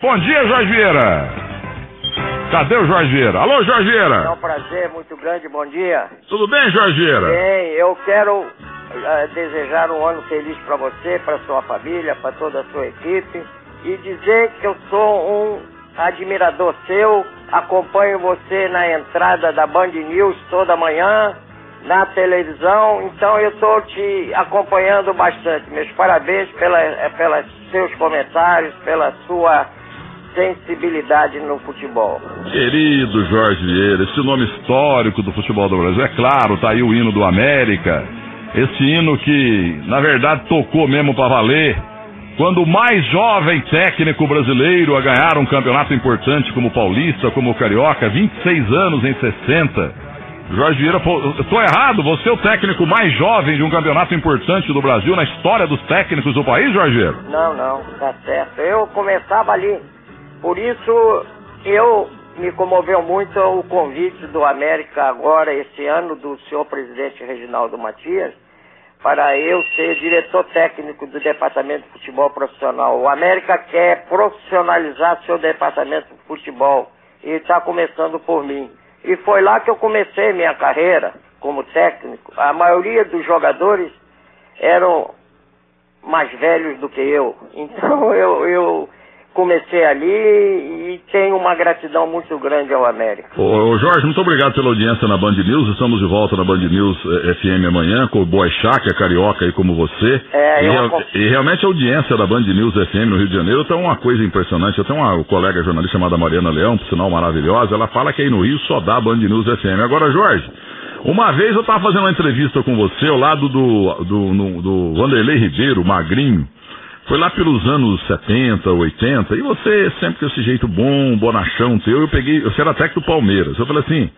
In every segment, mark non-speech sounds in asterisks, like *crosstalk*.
Bom dia, Jorge Vieira. Cadê o Jorge Vieira? Alô, Jorge É Vieira. um prazer muito grande, bom dia. Tudo bem, Jorge Vieira? Bem, eu quero eh, desejar um ano feliz para você, para sua família, para toda a sua equipe e dizer que eu sou um admirador seu, acompanho você na entrada da Band News toda manhã, na televisão, então eu estou te acompanhando bastante. Meus parabéns pela, eh, pelos seus comentários, pela sua sensibilidade no futebol. Querido Jorge Vieira, esse nome histórico do futebol do Brasil, é claro, tá aí o hino do América. Esse hino que, na verdade, tocou mesmo pra valer. Quando o mais jovem técnico brasileiro a ganhar um campeonato importante como o Paulista, como o Carioca, 26 anos em 60. Jorge Vieira, tô errado, você é o técnico mais jovem de um campeonato importante do Brasil na história dos técnicos do país, Jorge Vieira? Não, não, tá certo. Eu começava ali. Por isso, eu me comoveu muito o convite do América agora, esse ano, do senhor presidente Reginaldo Matias, para eu ser diretor técnico do Departamento de Futebol Profissional. O América quer profissionalizar seu Departamento de Futebol e está começando por mim. E foi lá que eu comecei minha carreira como técnico. A maioria dos jogadores eram mais velhos do que eu. *laughs* Então eu, eu comecei ali e tenho uma gratidão muito grande ao América. Ô, Jorge, muito obrigado pela audiência na Band News. Estamos de volta na Band News eh, FM amanhã com o Boy Chá, que é carioca aí como você. É, e, eu e realmente a audiência da Band News FM no Rio de Janeiro tá uma coisa impressionante. Eu tenho uma colega jornalista chamada Mariana Leão, por sinal maravilhosa. Ela fala que aí no Rio só dá Band News FM. Agora, Jorge, uma vez eu estava fazendo uma entrevista com você ao lado do, do, no- do Vanderlei Ribeiro, magrinho. Foi lá pelos anos 70, 80, e você sempre com esse jeito bom, bonachão teu, eu peguei, você era técnico do Palmeiras. Eu falei assim,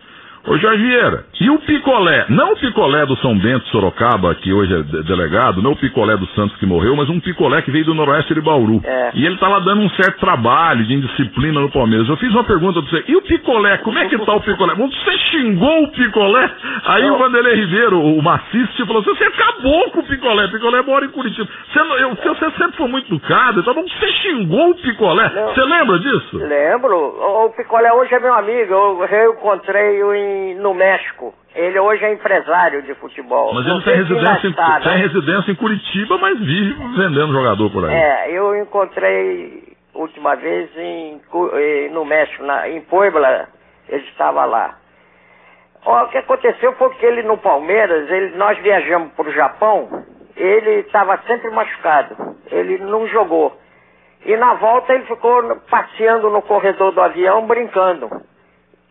ô Jorge Vieira, e o picolé? Não o picolé do São Bento Sorocaba, que hoje é de- delegado, não o picolé do Santos que morreu, mas um picolé que veio do Noroeste de Bauru. É. E ele tá lá dando um certo trabalho de indisciplina no Palmeiras. Eu fiz uma pergunta pra você, e o picolé? Como é que tá o picolé? Você xingou o picolé? Aí Não. o Vanderlei Ribeiro, o maciste, falou assim, você acabou com o picolé, o picolé mora em Curitiba. Você, eu, você sempre foi muito educado, então você xingou o picolé. Não. Você lembra disso? Lembro, o, o Picolé hoje é meu amigo, eu reencontrei-o em- no México. Ele hoje é empresário de futebol. Mas Não ele tem ainda residência, em, tem né? residência em Curitiba, mas vive vendendo jogador por aí. É, eu encontrei última vez em, eh, no México, na, em Puebla, ele estava lá. O que aconteceu foi que ele no Palmeiras, ele, nós viajamos para o Japão, ele estava sempre machucado, ele não jogou. E na volta ele ficou passeando no corredor do avião, brincando.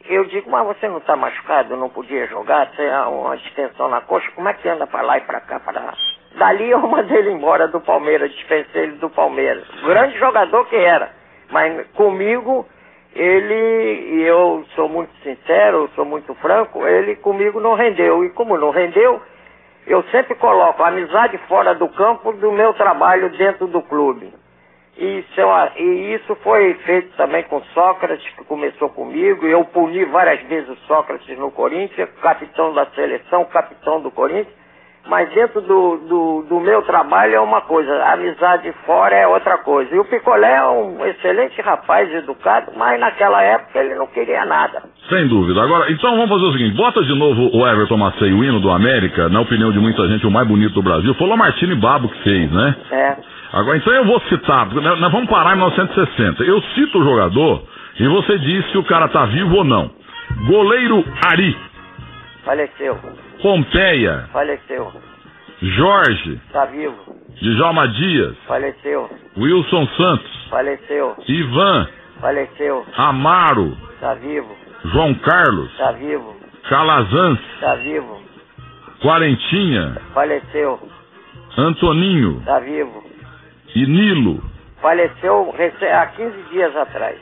Eu digo, mas você não está machucado, não podia jogar, tem uma extensão na coxa, como é que anda para lá e para cá, para lá? Dali *laughs* eu mandei ele embora do Palmeiras, dispensei ele do Palmeiras. Grande jogador que era, mas comigo, ele, e eu sou muito sincero, sou muito franco, ele comigo não rendeu. E como não rendeu, eu sempre coloco a amizade fora do campo do meu trabalho dentro do clube. E e isso foi feito também com Sócrates, que começou comigo. Eu puni várias vezes o Sócrates no Corinthians, capitão da seleção, capitão do Corinthians. Mas dentro do, do, do meu trabalho é uma coisa, a amizade fora é outra coisa. E o Picolé é um excelente rapaz, educado, mas naquela época ele não queria nada. Sem dúvida. Agora, então vamos fazer o seguinte: bota de novo o Everton Macei, o hino do América, na opinião de muita gente, o mais bonito do Brasil. Foi o Lamartine Babo que fez, né? É. Agora, então eu vou citar, porque nós vamos parar em 1960. Eu cito o jogador e você diz se o cara tá vivo ou não. Goleiro Ari, Faleceu, Pompeia, faleceu, Jorge, está vivo, Djalma Dias, faleceu, Wilson Santos, faleceu, Ivan, faleceu, Amaro, está vivo, João Carlos, está vivo, Calazans, está vivo, Quarentinha, faleceu, Antoninho. Está vivo. E Nilo. Faleceu há 15 dias atrás.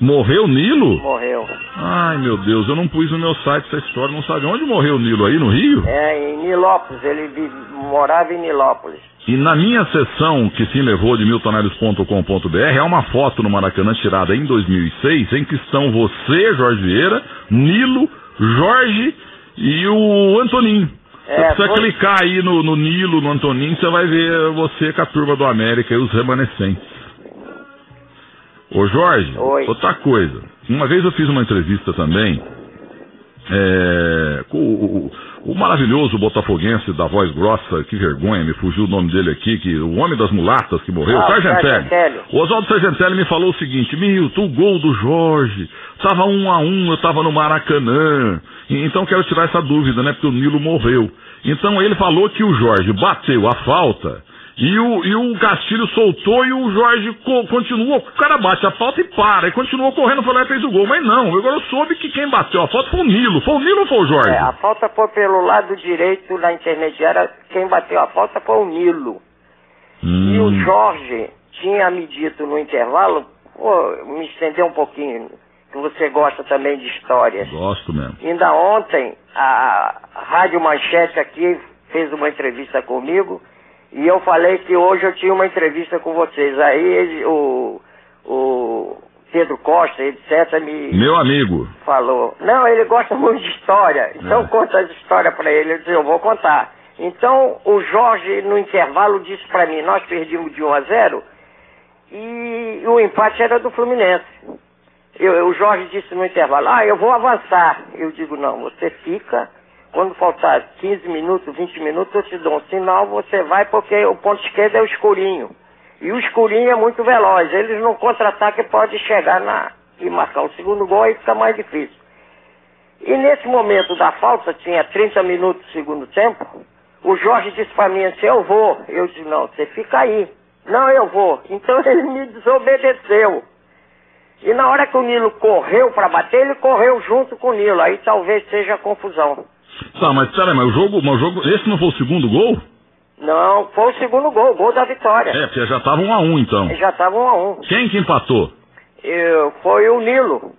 Morreu Nilo? Morreu. Ai meu Deus, eu não pus no meu site essa história, não sabe onde morreu Nilo aí no Rio? É, em Nilópolis, ele morava em Nilópolis. E na minha sessão que se levou de miltonarios.com.br há uma foto no Maracanã tirada em 2006 em que estão você, Jorge Vieira, Nilo, Jorge e o Antoninho. É, você precisa foi- clicar aí no, no Nilo, no Antoninho, você vai ver você com a turma do América e os remanescentes. Ô Jorge, Oi. outra coisa. Uma vez eu fiz uma entrevista também é, com o, o, o maravilhoso botafoguense da voz grossa, que vergonha, me fugiu o nome dele aqui, que o homem das mulatas que morreu, Ah, Sargentelli. Sargentelli. O Oswaldo Sargentelli me falou o seguinte, Milton, o gol do Jorge, tava um a um, eu tava no Maracanã, então quero tirar essa dúvida, né, porque o Nilo morreu. Então ele falou que o Jorge bateu a falta, e o, e o Castilho soltou e o Jorge co- continuou. O cara bate a falta e para. E continuou correndo, foi lá e fez o gol. Mas não, agora eu soube que quem bateu a falta foi o Nilo. Foi o Nilo ou foi o Jorge? É, a falta foi pelo lado direito na intermediária. Quem bateu a falta foi o Nilo. E o Hum, Jorge tinha me dito no intervalo, pô, me estender um pouquinho, que você gosta também de histórias. Gosto mesmo. Ainda ontem, a Rádio Manchete aqui fez uma entrevista comigo e eu falei que hoje eu tinha uma entrevista com vocês. Aí ele- o, o Pedro Costa, etc., me Meu amigo. falou. Não, ele gosta muito de história. Então É. conta as histórias para ele. Eu disse, eu vou contar. Então o Jorge, no intervalo, disse para mim, nós perdimos de 1 a 0 e o empate era do Fluminense. Eu- o Jorge disse no intervalo, ah, eu vou avançar. Eu digo, não, você fica, quando faltar 15 minutos, 20 minutos, eu te dou um sinal, você vai porque o ponto esquerdo é o escurinho. E o escurinho é muito veloz, eles no contra-ataque podem chegar na, e marcar o segundo gol, aí fica mais difícil. E nesse momento da falta, tinha 30 minutos do segundo tempo, o Jorge disse para mim assim, eu vou. Eu disse, não, você fica aí. Não, eu vou. Então *laughs* ele me desobedeceu. E na hora que o Nilo correu para bater, ele correu junto com o Nilo. Aí talvez seja confusão. Tá, mas peraí, mas o jogo, mas o jogo. Esse não foi o segundo gol? Não, foi o segundo gol, o gol da vitória. É, porque já tava um a um então. Já estava um a um. Quem que empatou? Eu- foi o Nilo.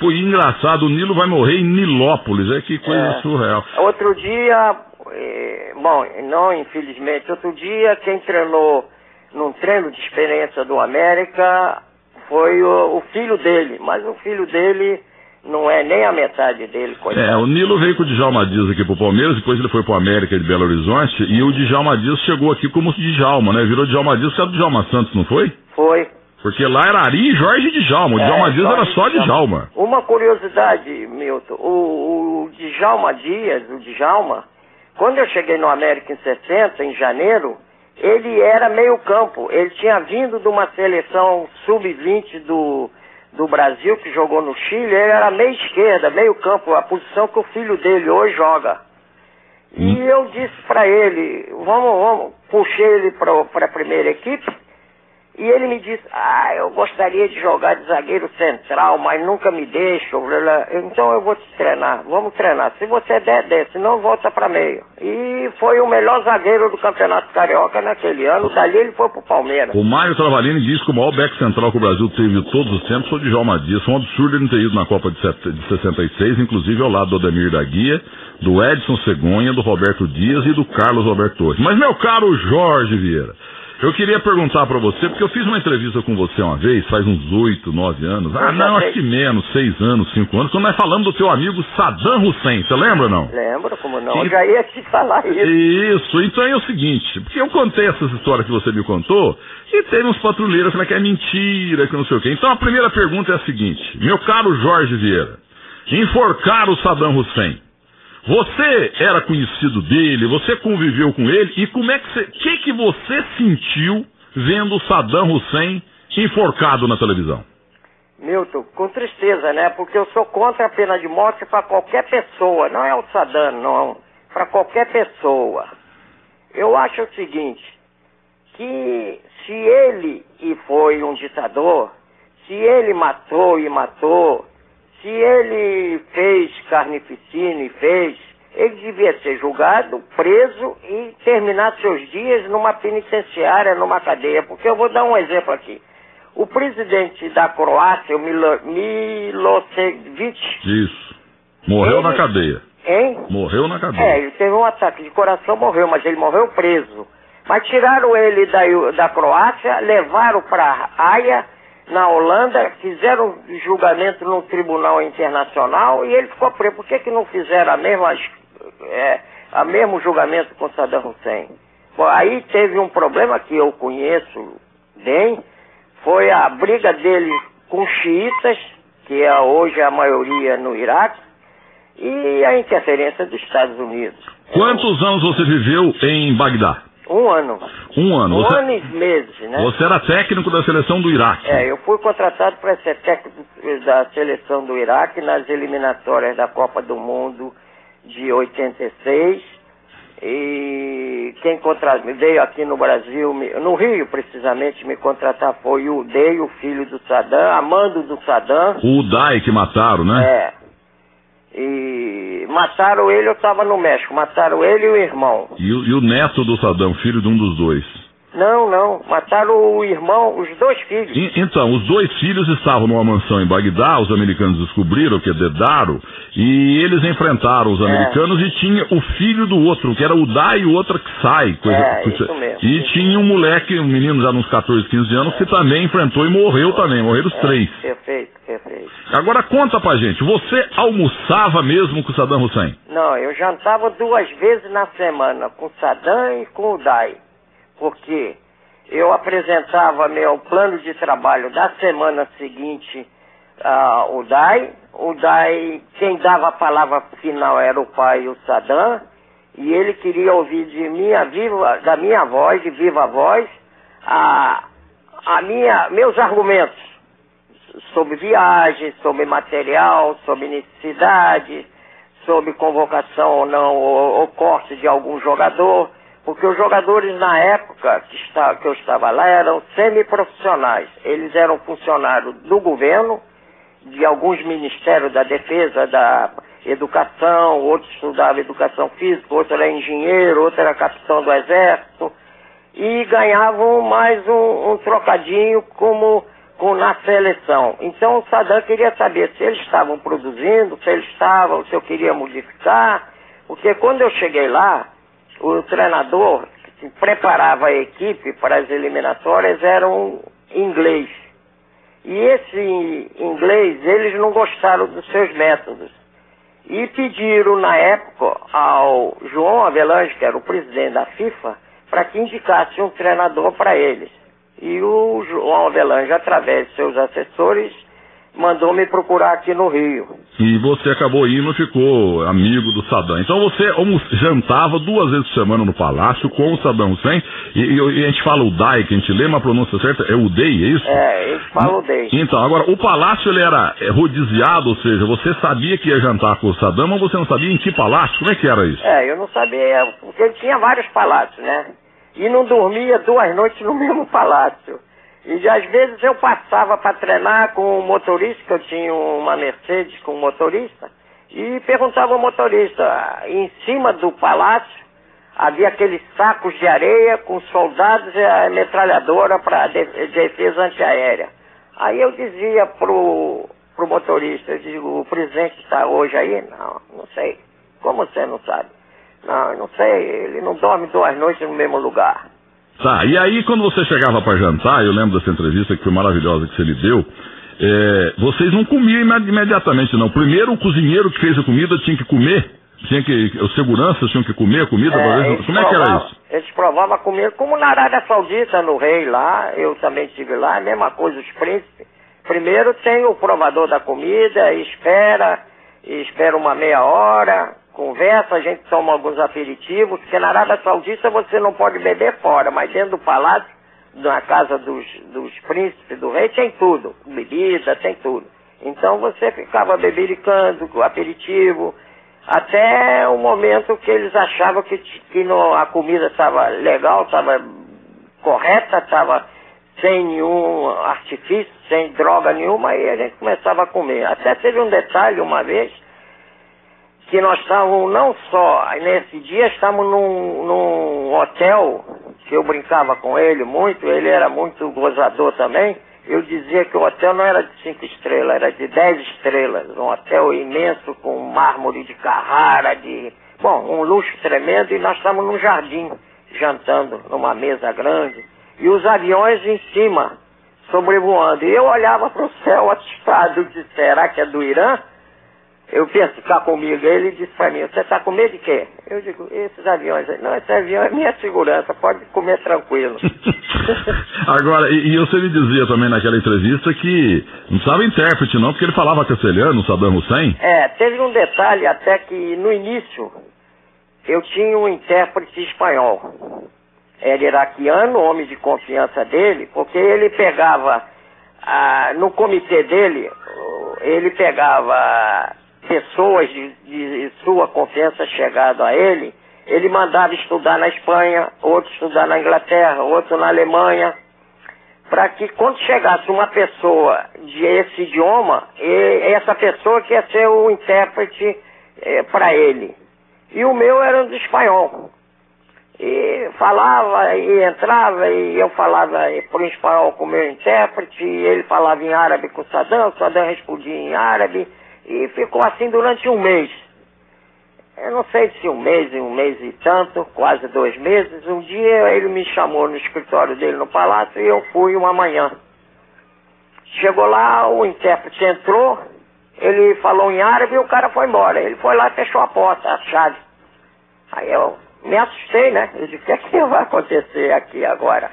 Foi engraçado, o Nilo vai morrer em Nilópolis. É que coisa É. surreal. Outro dia, eh, bom, não infelizmente, outro dia quem treinou num treino de experiência do América foi o, o filho dele, mas o filho dele não é nem a metade dele, É, coitado. o Nilo veio com o Djalma Dias aqui pro Palmeiras, depois ele foi pro América de Belo Horizonte, e o Djalma Dias chegou aqui como Djalma, né? Virou Djalma Dias, que era do Djalma Santos, não foi? Foi. Porque lá era Ari e Jorge Djalma, o É, Djalma Dias era Jorge só Djalma. Djalma. Uma curiosidade, Milton, o, o Djalma Dias, o Djalma, quando eu cheguei no América em 60, em janeiro, ele era meio campo. Ele tinha vindo de uma seleção sub-20 do, do Brasil, que jogou no Chile, ele era meio esquerda, meio campo, a posição que o filho dele hoje joga. E Hum. eu disse pra ele, vamos, vamos, puxei ele para a primeira equipe, e ele me disse, ah, eu gostaria de jogar de zagueiro central, mas nunca me blá. Então eu vou te treinar, vamos treinar. Se você der, der, senão volta para meio. E foi o melhor zagueiro do Campeonato Carioca naquele ano, dali ele foi pro Palmeiras. O Mário Travalini diz que o maior back central que o Brasil teve todos os tempos foi o Djalma Dias. Foi um absurdo ele não ter ido na Copa de 66, inclusive ao lado do Ademir da Guia, do Edson Cegonha, do Roberto Dias e do Carlos Alberto Torres. Mas, meu caro Jorge Vieira, eu queria perguntar pra você, porque eu fiz uma entrevista com você uma vez, faz uns oito, nove anos. Ah, Eu não, acho que menos, seis anos, cinco anos, quando nós falamos do teu amigo Saddam Hussein, você lembra ou não? Lembra como não? Eu E- já ia te falar isso. Isso, então é o seguinte, porque eu contei essas histórias que você me contou, e teve uns patrulheiros falando que é mentira, que não sei o quê. Então a primeira pergunta é a seguinte, meu caro Jorge Vieira, enforcaram o Saddam Hussein. Você era conhecido dele, você conviveu com ele, e como é que você, que que você sentiu vendo Saddam Hussein enforcado na televisão? Milton, com tristeza, né? Porque eu sou contra a pena de morte para qualquer pessoa, não é o Saddam, não. Para qualquer pessoa. Eu acho o seguinte, que se ele e foi um ditador, se ele matou e matou, se ele fez carnificina e fez, ele devia ser julgado, preso e terminar seus dias numa penitenciária, numa cadeia. Porque eu vou dar um exemplo aqui. O presidente da Croácia, o Milo, Milosevic, Isso. Morreu Ele- na cadeia. hein? Morreu na É, cadeia. ele teve um ataque de coração, morreu, mas ele morreu preso. Mas tiraram ele da, da Croácia, levaram para Haia, na Holanda, fizeram julgamento no Tribunal Internacional e ele ficou preso. Por que, que não fizeram a mesma, é, a mesmo julgamento com Saddam Hussein? Bom, aí teve um problema que eu conheço bem, foi a briga dele com xiitas, que é hoje a maioria no Iraque, e a interferência dos Estados Unidos. Quantos anos você viveu em Bagdá? Um ano. Um ano. Um Você, ano e meses, né? você era técnico da seleção do Iraque. É, eu fui contratado para ser técnico da seleção do Iraque nas eliminatórias da Copa do Mundo de 86. E quem contra... veio aqui no Brasil, no Rio precisamente, me contratar foi o Dei, o filho do Saddam, amando do Saddam. O Udai que mataram, né? É. E mataram ele, eu estava no México, mataram ele e o irmão. E, o, e o neto do Saddam, filho de um dos dois. Não, não, mataram o irmão, os dois filhos. E- então, os dois filhos estavam numa mansão em Bagdá, os americanos descobriram que é Dedaro, e eles enfrentaram os É. americanos e tinha o filho do outro, que era o Dai e o outro que sai. É, isso mesmo. E tinha um moleque, um menino já nos 14, 15 anos, que também enfrentou e morreu também, morreram os É, três. Perfeito, perfeito. Agora conta pra gente, você almoçava mesmo com o Saddam Hussein? Não, eu jantava duas vezes na semana, com o Saddam e com o Dai. Porque eu apresentava meu plano de trabalho da semana seguinte ao Dai. O Dai, quem dava a palavra final era o pai, o Saddam. E ele queria ouvir de minha viva, da minha voz, de viva voz, a, a minha, meus argumentos sobre viagem, sobre material, sobre necessidade, sobre convocação ou não, ou, ou corte de algum jogador, porque os jogadores na época que, está, que eu estava lá eram semiprofissionais. Eles eram funcionários do governo, de alguns ministérios da defesa, da educação, outros estudavam educação física, outro era engenheiro, outro era capitão do exército, e ganhavam mais um, um trocadinho como com, na seleção. Então o Saddam queria saber se eles estavam produzindo, se eles estavam, se eu queria modificar, porque quando eu cheguei lá, o treinador que preparava a equipe para as eliminatórias era um inglês. E esse inglês, eles não gostaram dos seus métodos. E pediram na época ao João Avelange, que era o presidente da FIFA, para que indicasse um treinador para eles. E o João Avelange, através de seus assessores, mandou me procurar aqui no Rio. E você acabou indo e ficou amigo do Saddam. Então você jantava duas vezes por semana no palácio com o Saddam Hussein. E, e- e a gente fala o Dai, que a gente lê, mas a pronúncia certa é o Dei, é isso? É, eles falam dele. Então, agora, o palácio ele era é, rodiziado, ou seja, você sabia que ia jantar com o Saddam, mas você não sabia em que palácio? Como é que era isso? É, eu não sabia, porque ele tinha vários palácios, né? E não dormia duas noites no *laughs* mesmo palácio. E às vezes eu passava para treinar com o motorista, que eu tinha uma Mercedes com motorista, e perguntava ao motorista, em cima do palácio havia aqueles sacos de areia com soldados e a metralhadora para defesa antiaérea. Aí eu dizia pro, pro motorista, eu digo, o presidente está hoje aí? Não, não sei. Como você não sabe? Não, não sei, ele não dorme duas noites no mesmo lugar. Tá, e aí quando você chegava para jantar, eu lembro dessa entrevista que foi maravilhosa que você lhe deu, é, vocês não comiam imedi- imediatamente, não. Primeiro o cozinheiro que fez a comida tinha que comer, tinha que, os seguranças tinham que comer a comida, É, como é que era isso? Eles provavam a comida, como na Arábia Saudita, no rei lá, eu também estive lá, a mesma coisa, os príncipes. Primeiro tem o provador da comida, espera, espera uma meia hora, conversa, a gente toma alguns aperitivos, porque na Arábia Saudita você não pode beber fora, mas dentro do palácio, na casa dos, dos príncipes, do rei, tem tudo, bebida, tem tudo. Então você ficava bebericando, aperitivo, até o momento que eles achavam que, que no- a comida estava legal, estava correta, estava sem nenhum artifício, sem droga nenhuma, aí a gente começava a comer. Até teve um detalhe uma vez, que nós estávamos não só, nesse dia estávamos num, num hotel, que eu brincava com ele muito, ele era muito gozador também, eu dizia que o hotel não era de cinco estrelas, era de dez estrelas, um hotel imenso com mármore de Carrara, de, bom, um luxo tremendo, e nós estávamos num jardim, jantando numa mesa grande, e os aviões em cima, sobrevoando, e eu olhava para o céu assustado, disse, será que é do Irã? Eu penso ficar comigo. Ele disse para mim, você está com medo de quê? Eu digo, esses aviões aí, não, esse avião é minha segurança, pode comer tranquilo. *laughs* Agora, e, e, você me dizia também naquela entrevista que não precisava intérprete não, porque ele falava castelhano, Saddam Hussein? É, teve um detalhe até que no início eu tinha um intérprete espanhol. Era iraquiano, homem de confiança dele, porque ele pegava, ah, no comitê dele, ele pegava pessoas de, de sua confiança chegado a ele, ele mandava estudar na Espanha, outro estudar na Inglaterra, outro na Alemanha, para que quando chegasse uma pessoa de esse idioma, essa pessoa que ia ser o intérprete eh, para ele. E o meu era do espanhol. E falava e entrava e eu falava por espanhol com o meu intérprete, e ele falava em árabe com o Saddam, o Saddam respondia em árabe, e ficou assim durante um mês. Eu não sei se um mês, um mês e tanto, quase dois meses. Um dia ele me chamou no escritório dele no palácio e eu fui uma manhã. Chegou lá, o intérprete entrou, ele falou em árabe e o cara foi embora. Ele foi lá e fechou a porta, a chave. Aí eu me assustei, né? Eu disse, o que, é que vai acontecer aqui agora?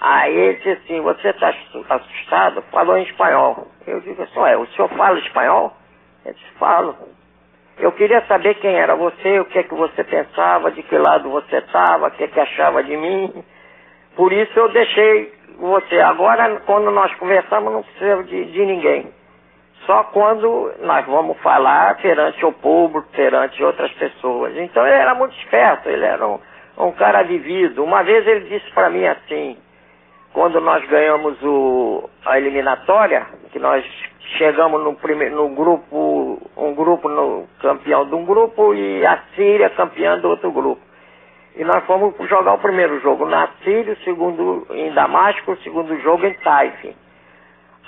Aí ele disse assim, você está assustado? Falou em espanhol. Eu digo assim, é, o senhor fala espanhol? Ele disse, falo. Eu queria saber quem era você, o que é que você pensava, de que lado você estava, o que é que achava de mim. Por isso eu deixei você. Agora, quando nós conversamos, não precisa de, de ninguém. Só quando nós vamos falar perante o público, perante outras pessoas. Então ele era muito esperto, ele era um, um cara vivido. Uma vez ele disse para mim assim, quando nós ganhamos o, a eliminatória, que nós chegamos no, primeiro, no grupo, um grupo no campeão de um grupo e a Síria campeã do outro grupo. E nós fomos jogar o primeiro jogo na Síria, o segundo em Damasco, o segundo jogo em Taif.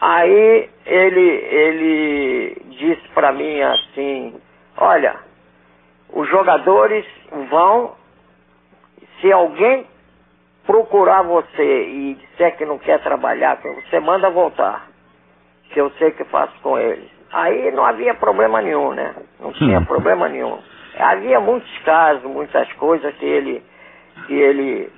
Aí ele, ele disse para mim assim, olha, os jogadores vão, se alguém procurar você e disser que não quer trabalhar, você manda voltar. Que eu sei que faço com eles. Aí não havia problema nenhum, né? Não tinha hum. problema nenhum. Havia muitos casos, muitas coisas que ele, que ele,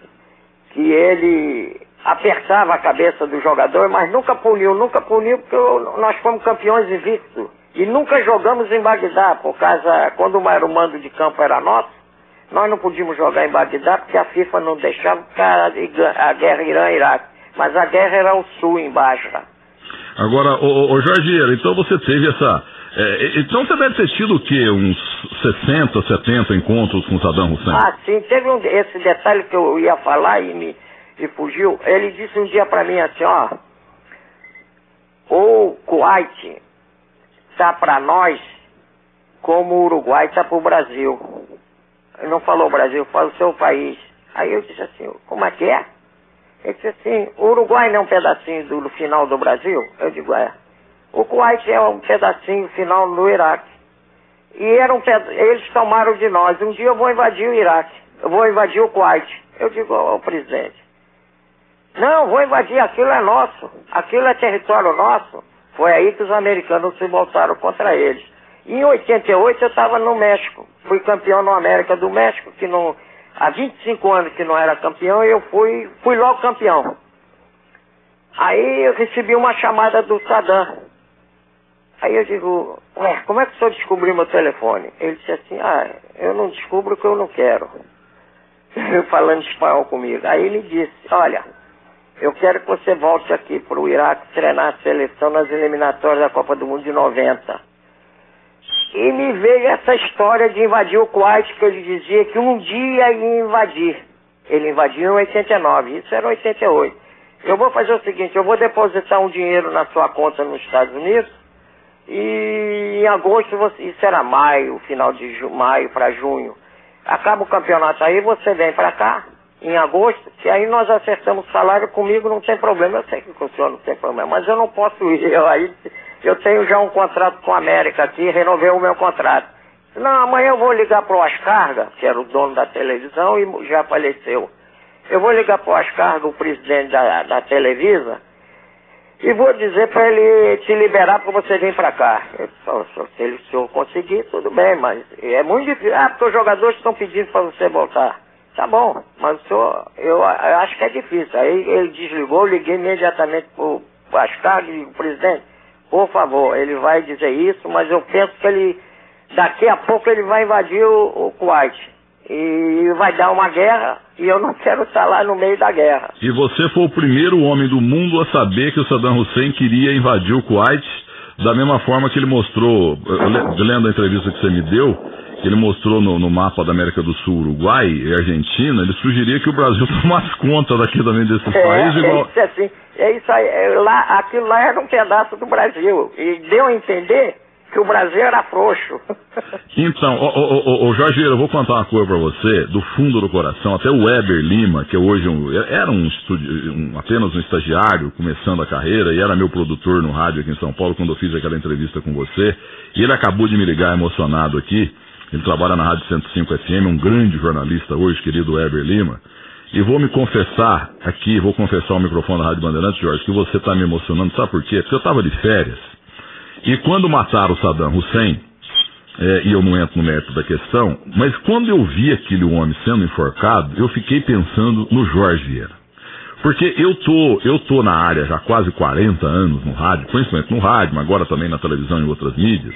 que ele apertava a cabeça do jogador, mas nunca puniu, nunca puniu porque nós fomos campeões invictos. E nunca jogamos em Bagdá, por causa, quando o mando de campo era nosso, nós não podíamos jogar em Bagdá porque a FIFA não deixava a guerra Irã-Iraque. Mas a guerra era o sul, embaixo. Agora, ô, ô Jorge, então você teve essa. É, então você deve ter tido o quê? Uns 60, 70 encontros com Saddam Hussein? Ah, sim, teve um, esse detalhe que eu ia falar e me e fugiu. Ele disse um dia para mim assim, ó. O Kuwait está para nós como o Uruguai está para o Brasil. Não falou Brasil, fala o seu país. Aí eu disse assim, como é que é? Ele disse assim, o Uruguai não é um pedacinho do, do final do Brasil? Eu digo, é. O Kuwait é um pedacinho final do Iraque. E era um eles tomaram de nós. Um dia eu vou invadir o Iraque. Eu vou invadir o Kuwait. Eu digo ao presidente. Não, vou invadir, aquilo é nosso. Aquilo é território nosso. Foi aí que os americanos se voltaram contra eles. Em 88 eu estava no México. Fui campeão na América do México, que não, há 25 anos que não era campeão, eu fui, fui logo campeão. Aí eu recebi uma chamada do Saddam. Aí eu digo, ué, como é que o senhor descobriu meu telefone? Ele disse assim, ah, eu não descubro o que eu não quero. *laughs* Falando espanhol comigo. Aí ele disse, olha, eu quero que você volte aqui para o Iraque treinar a seleção nas eliminatórias da Copa do Mundo de 90. E me veio essa história de invadir o Kuwait, que ele dizia que um dia ia invadir. Ele invadiu em 89, isso era 88. Eu vou fazer o seguinte, eu vou depositar um dinheiro na sua conta nos Estados Unidos e em agosto, você, isso era maio, final de ju, maio para junho. Acaba o campeonato aí, você vem para cá em agosto, que aí nós acertamos o salário comigo, não tem problema. Eu sei que o senhor não tem problema, mas eu não posso *laughs* ir. Eu, aí eu tenho já um contrato com a América aqui, renovei o meu contrato. Não, amanhã eu vou ligar para o Ascarga, que era o dono da televisão e já faleceu. Eu vou ligar para o Ascarga, o presidente da, da Televisa, E vou dizer para ele te liberar para você vir para cá. Só, se ele se eu conseguir, tudo bem, mas é muito difícil. Ah, porque os jogadores estão pedindo para você voltar. Tá bom, mas o senhor, eu, eu, acho que é difícil. Aí ele desligou, eu liguei imediatamente para o Ascar e o presidente, por favor, ele vai dizer isso, mas eu penso que ele, daqui a pouco ele vai invadir o, o Kuwait e vai dar uma guerra e eu não *laughs* quero estar lá no meio da guerra. E você foi o primeiro homem do mundo a saber que o Saddam Hussein queria invadir o Kuwait, da mesma forma que ele mostrou, lendo a entrevista que você me deu, que ele mostrou no, no, mapa da América do Sul, Uruguai e Argentina, ele sugeria que o Brasil *laughs* tomasse conta daqui também desses é, países. Igual... É isso, assim, é isso aí, é, lá, aquilo lá era um pedaço do Brasil. E deu a entender que o Brasil era frouxo. *laughs* Então, ô, ô, ô, Jorge, eu vou contar uma coisa para você, do fundo do coração, até o Weber Lima, que hoje um, era um, um, apenas um estagiário, começando a carreira, e era meu produtor no rádio aqui em São Paulo, quando eu fiz aquela entrevista com você, e ele acabou de me ligar emocionado aqui, ele trabalha na Rádio 105 FM, um grande jornalista hoje, querido Weber Lima, e vou me confessar aqui, vou confessar o microfone da Rádio Bandeirantes, Jorge, que você está me emocionando, sabe por quê? Porque eu estava de férias, e quando mataram o Saddam Hussein, é, e eu não entro no mérito da questão, mas quando eu vi aquele homem sendo enforcado, eu fiquei pensando no Jorge Vieira. Porque eu tô, eu tô na área já há quase 40 anos no rádio, principalmente no rádio, mas agora também na televisão e outras mídias.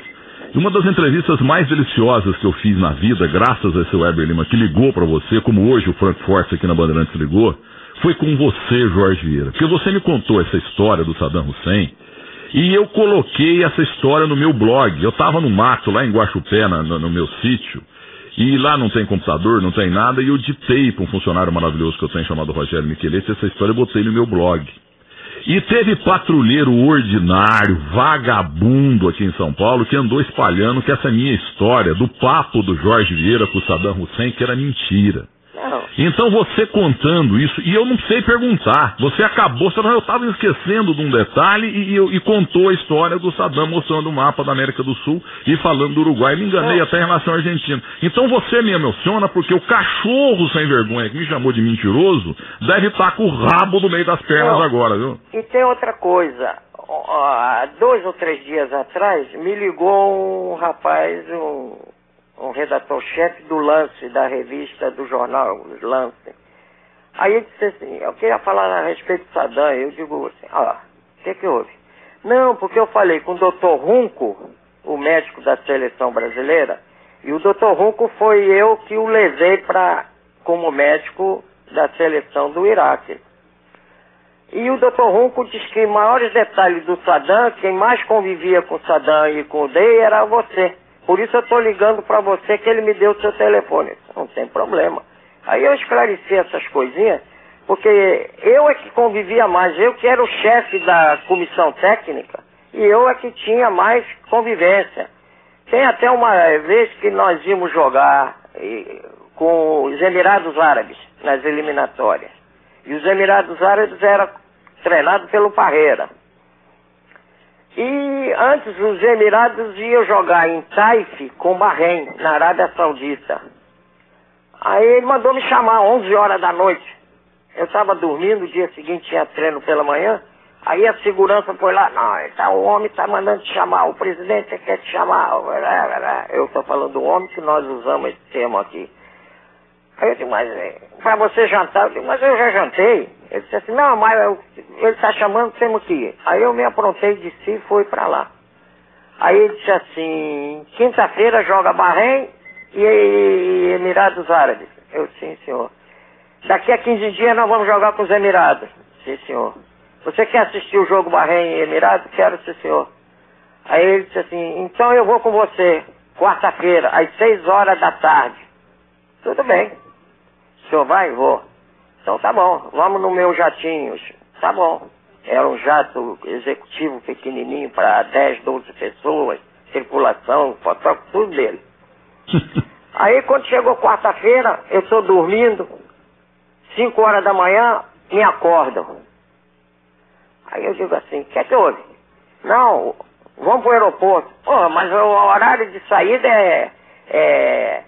Uma das entrevistas mais deliciosas que eu fiz na vida, graças a esse Weber Lima que ligou para você, como hoje o Frank Force aqui na Bandeirantes ligou, foi com você, Jorge Vieira. Porque você me contou essa história do Saddam Hussein, e eu coloquei essa história no meu blog. Eu estava no mato, lá em Guaxupé, na, no, no, meu sítio, e lá não tem computador, não tem nada, e eu ditei para um funcionário maravilhoso que eu tenho chamado Rogério Micheletti essa história e botei no meu blog. E teve patrulheiro ordinário, vagabundo aqui em São Paulo, que andou espalhando que essa minha história do papo do Jorge Vieira com o Saddam Hussein, que era mentira. Então você contando isso, e eu não sei perguntar, você acabou, eu estava esquecendo de um detalhe e, e, e, contou a história do Saddam mostrando o mapa da América do Sul e falando do Uruguai, me enganei até em relação à Argentina. Então você me emociona porque o cachorro sem vergonha que me chamou de mentiroso deve estar com o rabo no meio das pernas não. agora, viu? E tem outra coisa, há dois ou três dias atrás me ligou um rapaz, um um redator-chefe do Lance, da revista, do jornal Lance. Aí ele disse assim, eu queria falar a respeito do Saddam. Eu digo assim, ah, o que que houve? Não, porque eu falei com o doutor Runco, o médico da seleção brasileira, e o doutor Runco foi eu que o levei para como médico da seleção do Iraque. E o doutor Runco diz que maiores detalhes do Saddam, quem mais convivia com o Saddam e com o Day era você. Por isso eu estou ligando para você que ele me deu o seu telefone. Não tem problema. Aí eu esclareci essas coisinhas, porque eu é que convivia mais, eu que era o chefe da comissão técnica, e eu é que tinha mais convivência. Tem até uma vez que nós íamos jogar com os Emirados Árabes nas eliminatórias. E os Emirados Árabes eram treinados pelo Parreira. E antes os Emirados iam jogar em Taif com Bahrein, na Arábia Saudita. Aí ele mandou me chamar 11 horas da noite. Eu estava dormindo, o dia seguinte tinha treino pela manhã. Aí a segurança foi lá, não, tá, o homem está mandando te chamar, o presidente quer te chamar. Eu estou falando do homem que nós usamos esse termo aqui. Aí eu disse, mas é, para você jantar, eu disse, mas eu já jantei. Ele disse assim, não, mas eu, ele está chamando, temos que ir. Aí eu me aprontei de si e fui para lá. Aí ele disse assim, quinta-feira joga Bahrein e, e Emirados Árabes. Eu sim, senhor. Daqui a 15 dias nós vamos jogar com os Emirados. Sim, senhor. Você quer assistir o jogo Bahrein e Emirados? Quero, sim, senhor. Aí ele disse assim, então eu vou com você, quarta-feira, às 6 horas da tarde. Tudo bem. O senhor vai? Vou. Então tá bom, vamos no meu jatinho. Tá bom. Era um jato executivo pequenininho para 10, 12 pessoas, circulação, fotógrafo, tudo dele. *laughs* Aí quando chegou quarta-feira, eu estou dormindo, 5 horas da manhã, me acordam. Aí eu digo assim, o que é que houve? Não, vamos para o aeroporto. Pô, mas o horário de saída é, é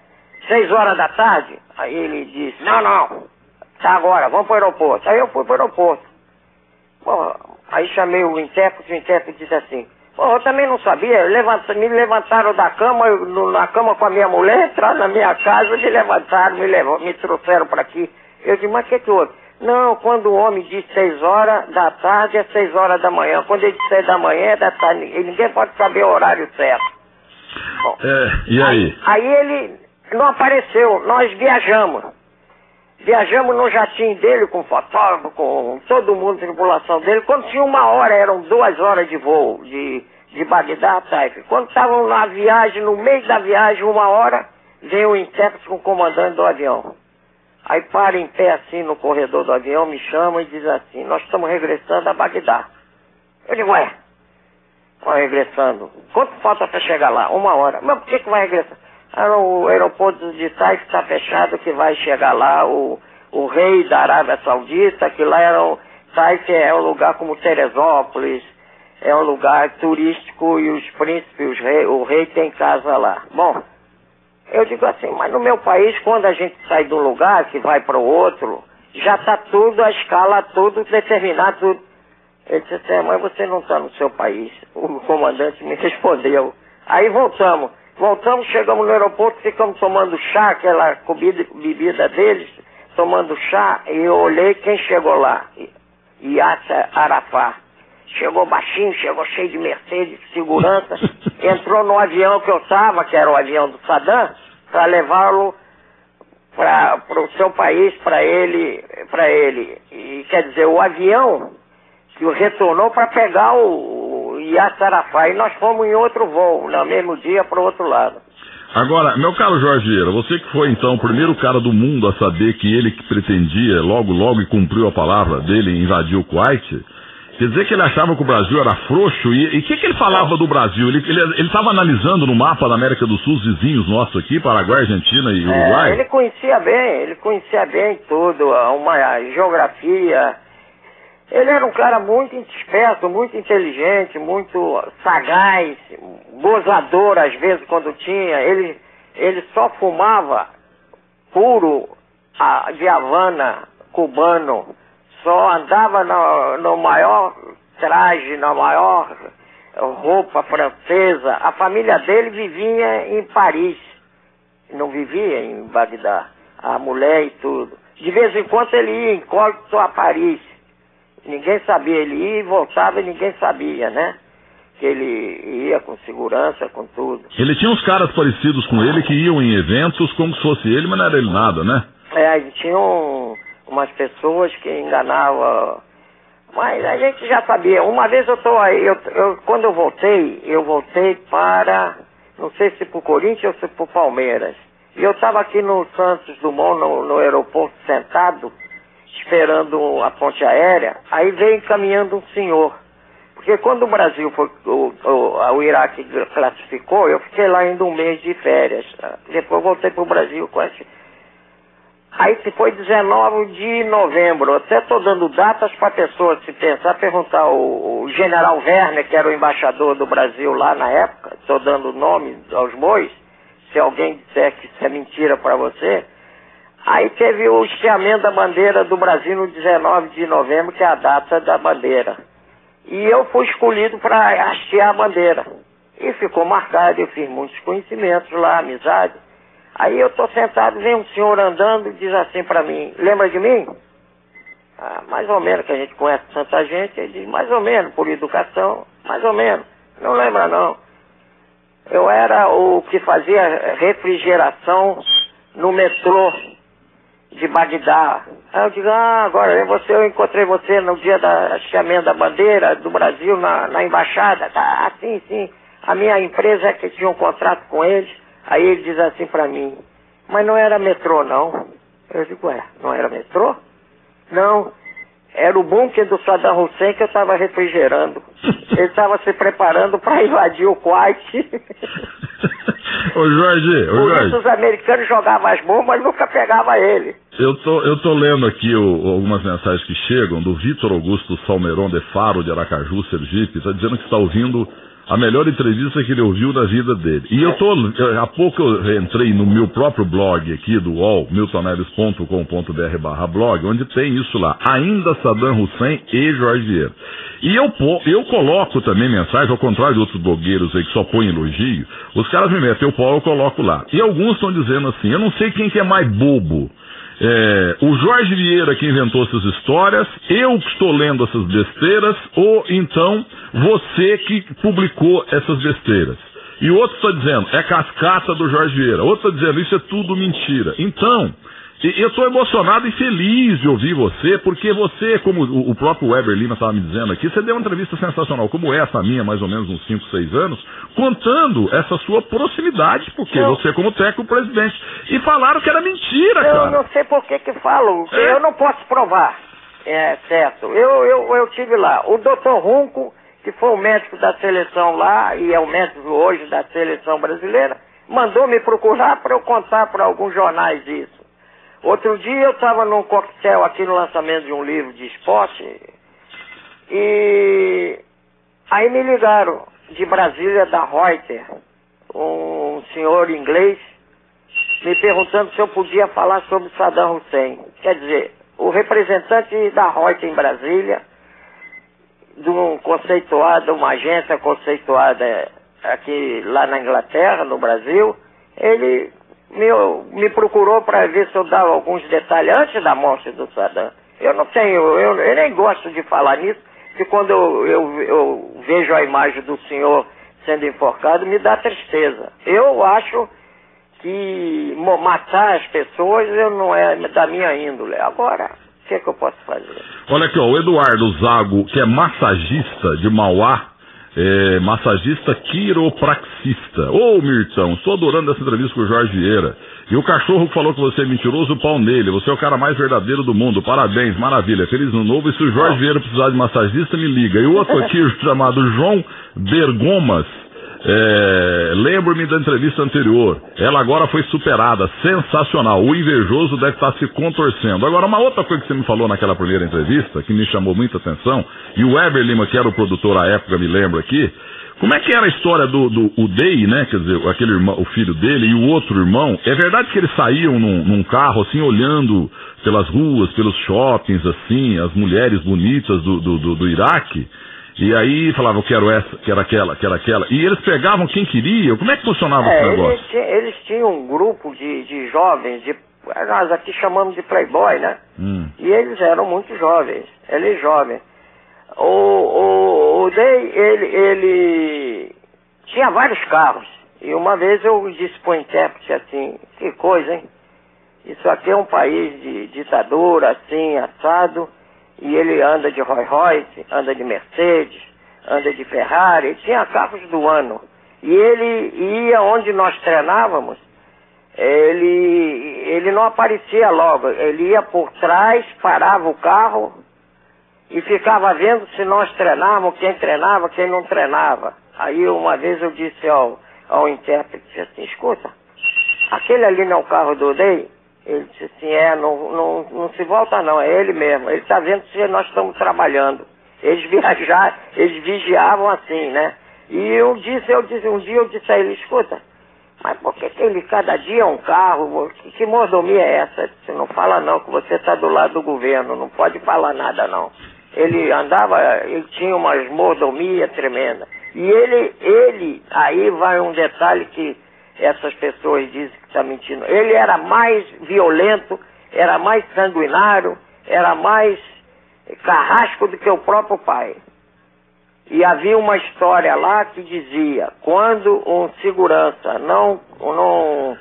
seis horas da tarde. Aí ele disse, não, não, tá agora, vamos para o aeroporto. Aí eu fui para o aeroporto. Pô, Aí chamei o intérprete, o intérprete disse assim, Pô, eu também não sabia, levanta, me levantaram da cama, eu, no, na cama com a minha mulher, *laughs* entraram na minha casa, me levantaram, me, levam, me trouxeram para aqui. Eu disse, mas o que que houve? Não, quando o homem diz seis horas da tarde, é seis horas da manhã. Quando ele disser da manhã, é da tarde. Ninguém pode saber o horário certo. Bom, é, e aí? Aí ele não apareceu, nós viajamos. Viajamos no jatinho dele com fotógrafo, com todo mundo, tripulação dele. Quando tinha uma hora, eram duas horas de voo de, de Bagdá a Taif. Quando estavam na viagem, no meio da viagem, uma hora, veio o intérprete com o comandante do avião. Aí para em pé assim no corredor do avião, me chama e diz assim, nós estamos regressando a Bagdá. Eu digo, ué, vai regressando. Quanto falta para chegar lá? Uma hora. Mas por que, que vai regressar? Ah, o aeroporto de Taif está fechado que vai chegar lá o, o rei da Arábia Saudita, que lá era o, Taif é um lugar como Teresópolis, é um lugar turístico e os príncipes, os rei, o rei tem casa lá. Bom, eu digo assim, mas no meu país, quando a gente sai de um lugar que vai para o outro, já está tudo, a escala, tudo determinado. Ele disse assim, mas você não está no seu país. O comandante me respondeu. Aí voltamos. Voltamos, chegamos no aeroporto, ficamos tomando chá, aquela comida, bebida deles, tomando chá, e eu olhei quem chegou lá. Yasser Arafat. Chegou baixinho, chegou cheio de Mercedes, segurança, *laughs* entrou no avião que eu estava, que era o avião do Saddam, para levá-lo para o seu país, para ele, para ele. E quer dizer, o avião que retornou para pegar o, Iaçarafá. E nós fomos em outro voo, no mesmo dia, para o outro lado. Agora, meu caro Jorge Vieira, você que foi então o primeiro cara do mundo a saber que ele que pretendia, logo, logo, e cumpriu a palavra dele, invadir o Kuwait, quer dizer que ele achava que o Brasil era frouxo, e o que, que ele falava do Brasil? Ele estava analisando no mapa da América do Sul os vizinhos nossos aqui, Paraguai, Argentina e Uruguai? É, ele conhecia bem, ele conhecia bem tudo, uma geografia, ele era um cara muito esperto, muito inteligente, muito sagaz, gozador às vezes quando tinha. Ele, ele só fumava puro a, de Havana cubano, só andava no, no maior traje, na maior roupa francesa. A família dele vivia em Paris, não vivia em Bagdá, a mulher e tudo. De vez em quando ele ia incógnito a Paris ninguém sabia, ele ia e voltava e ninguém sabia, né? Que ele ia com segurança, com tudo. Ele tinha uns caras parecidos com ele que iam em eventos como se fosse ele, mas não era ele nada, né? É, tinham umas pessoas que enganavam. Mas a gente já sabia. Uma vez eu tô aí, eu, eu, quando eu voltei, eu voltei para, não sei se para o Corinthians ou se para o Palmeiras. E eu estava aqui no Santos Dumont, no, no aeroporto, sentado, esperando a ponte aérea, aí veio caminhando um senhor. Porque quando o Brasil foi, o, o, o Iraque classificou, eu fiquei lá ainda um mês de férias. Depois voltei para o Brasil com esse. Aí foi 19 de novembro. até estou dando datas para pessoas se pensar, perguntar o, o general Werner, que era o embaixador do Brasil lá na época, estou dando nome aos bois. Se alguém disser que isso é mentira para você, Aí teve o estiamento da bandeira do Brasil no 19 de novembro, que é a data da bandeira. E eu fui escolhido para hastear a bandeira. E ficou marcado, eu fiz muitos conhecimentos lá, amizade. Aí eu estou sentado, vem um senhor andando e diz assim para mim, lembra de mim? Ah, mais ou menos, que a gente conhece tanta gente, ele diz, mais ou menos, por educação, mais ou menos. Não lembra não. Eu era o que fazia refrigeração no metrô de Bagdá. Aí eu digo, ah, agora você, eu encontrei você no dia da hasteamento da bandeira do Brasil na, na embaixada. Tá, sim, sim. A minha empresa é que tinha um contrato com eles. Aí ele diz assim para mim, mas não era metrô não. Eu digo, é, não era metrô? Não, era o bunker do Saddam Hussein que eu estava refrigerando. Ele estava se preparando para invadir o Kuwait. *laughs* ô Jorge, ô Jorge. Os americanos jogavam as bombas, mas nunca pegava ele. Eu tô, eu tô lendo aqui o, algumas mensagens que chegam do Vitor Augusto Salmeron de Faro, de Aracaju, Sergipe. Está dizendo que está ouvindo a melhor entrevista que ele ouviu na vida dele. E eu tô, há pouco eu entrei no meu próprio blog aqui do UOL, miltoneves.com.br barra blog, onde tem isso lá, ainda Saddam Hussein e Jorge Vieira. E eu, eu coloco também mensagem, ao contrário de outros blogueiros aí que só põem elogio, os caras me metem o pau, eu coloco lá. E alguns estão dizendo assim, eu não sei quem que é mais bobo, é, o Jorge Vieira que inventou essas histórias, eu que estou lendo essas besteiras, ou então você que publicou essas besteiras. E outro está dizendo, é cascata do Jorge Vieira. Outro está dizendo, isso é tudo mentira. Então, eu estou emocionado e feliz de ouvir você, porque você, como o próprio Weber Lima estava me dizendo aqui, você deu uma entrevista sensacional, como essa minha, mais ou menos uns 5, 6 anos, contando essa sua proximidade, porque eu, você como técnico presidente. E falaram que era mentira, eu cara. Eu não sei por que que falam, é? eu não posso provar. É, certo. Eu, eu, eu tive lá. O doutor Runco que foi o médico da seleção lá e é o médico hoje da seleção brasileira, mandou me procurar para eu contar para alguns jornais isso. Outro dia eu estava num coquetel aqui no lançamento de um livro de esporte e aí me ligaram de Brasília da Reuters, um senhor inglês, me perguntando se eu podia falar sobre Saddam Hussein. Quer dizer, o representante da Reuters em Brasília de um conceituado, uma agência conceituada aqui lá na Inglaterra, no Brasil, ele me, me procurou para ver se eu dava alguns detalhes antes da morte do Saddam. Eu não tenho, eu, eu nem gosto de falar nisso, porque quando eu, eu, eu vejo a imagem do senhor sendo enforcado, me dá tristeza. Eu acho que matar as pessoas eu não é da minha índole. Agora, que é que eu posso fazer? Olha aqui, ó, o Eduardo Zago, que é massagista de Mauá, é, massagista quiropraxista. Ô, oh, Mirtão, estou adorando essa entrevista com o Jorge Vieira. E o cachorro que falou que você é mentiroso, o pau nele. Você é o cara mais verdadeiro do mundo. Parabéns, maravilha. Feliz no novo. E se o Jorge Vieira precisar de massagista, me liga. E o outro aqui, *laughs* chamado João Bergomas, é, Lembro-me da entrevista anterior. Ela agora foi superada. Sensacional. O invejoso deve estar se contorcendo. Agora, uma outra coisa que você me falou naquela primeira entrevista, que me chamou muita atenção, e o Ever Lima, que era o produtor à época, me lembro aqui. Como é que era a história do, do Day, né? Quer dizer, aquele irmão, o filho dele e o outro irmão. É verdade que eles saíam num, num carro, assim, olhando pelas ruas, pelos shoppings, assim, as mulheres bonitas do, do, do, do Iraque. E aí falavam, quero essa, quero aquela, quero aquela. E eles pegavam quem queria. Como é que funcionava é, esse negócio? Eles, eles, tinham um grupo de, de jovens, de, nós aqui chamamos de playboy, né? Hum. E eles eram muito jovens, eles jovens. O, o, o Day, ele, ele tinha vários carros. E uma vez eu disse para o intérprete assim, que coisa, hein? Isso aqui é um país de ditadura, assim, assado e ele anda de Rolls Royce, anda de Mercedes, anda de Ferrari, tinha carros do ano. E ele ia onde nós treinávamos, ele, ele não aparecia logo, ele ia por trás, parava o carro e ficava vendo se nós treinávamos, quem treinava, quem não treinava. Aí uma vez eu disse ao, ao intérprete assim, escuta, aquele ali não é o carro do Day? Ele disse assim, é, não, não, não se volta não, é ele mesmo. Ele está vendo se nós estamos trabalhando. Eles viajavam, eles vigiavam assim, né? E eu disse, eu disse, um dia eu disse a ele, escuta, mas por que, que ele cada dia é um carro? Que, que mordomia é essa? Você não fala não, que você está do lado do governo, não pode falar nada não. Ele andava, ele tinha umas mordomia tremenda. E ele, ele, aí vai um detalhe que essas pessoas dizem que está mentindo. Ele era mais violento, era mais sanguinário, era mais carrasco do que o próprio pai. E havia uma história lá que dizia, quando um segurança não, não,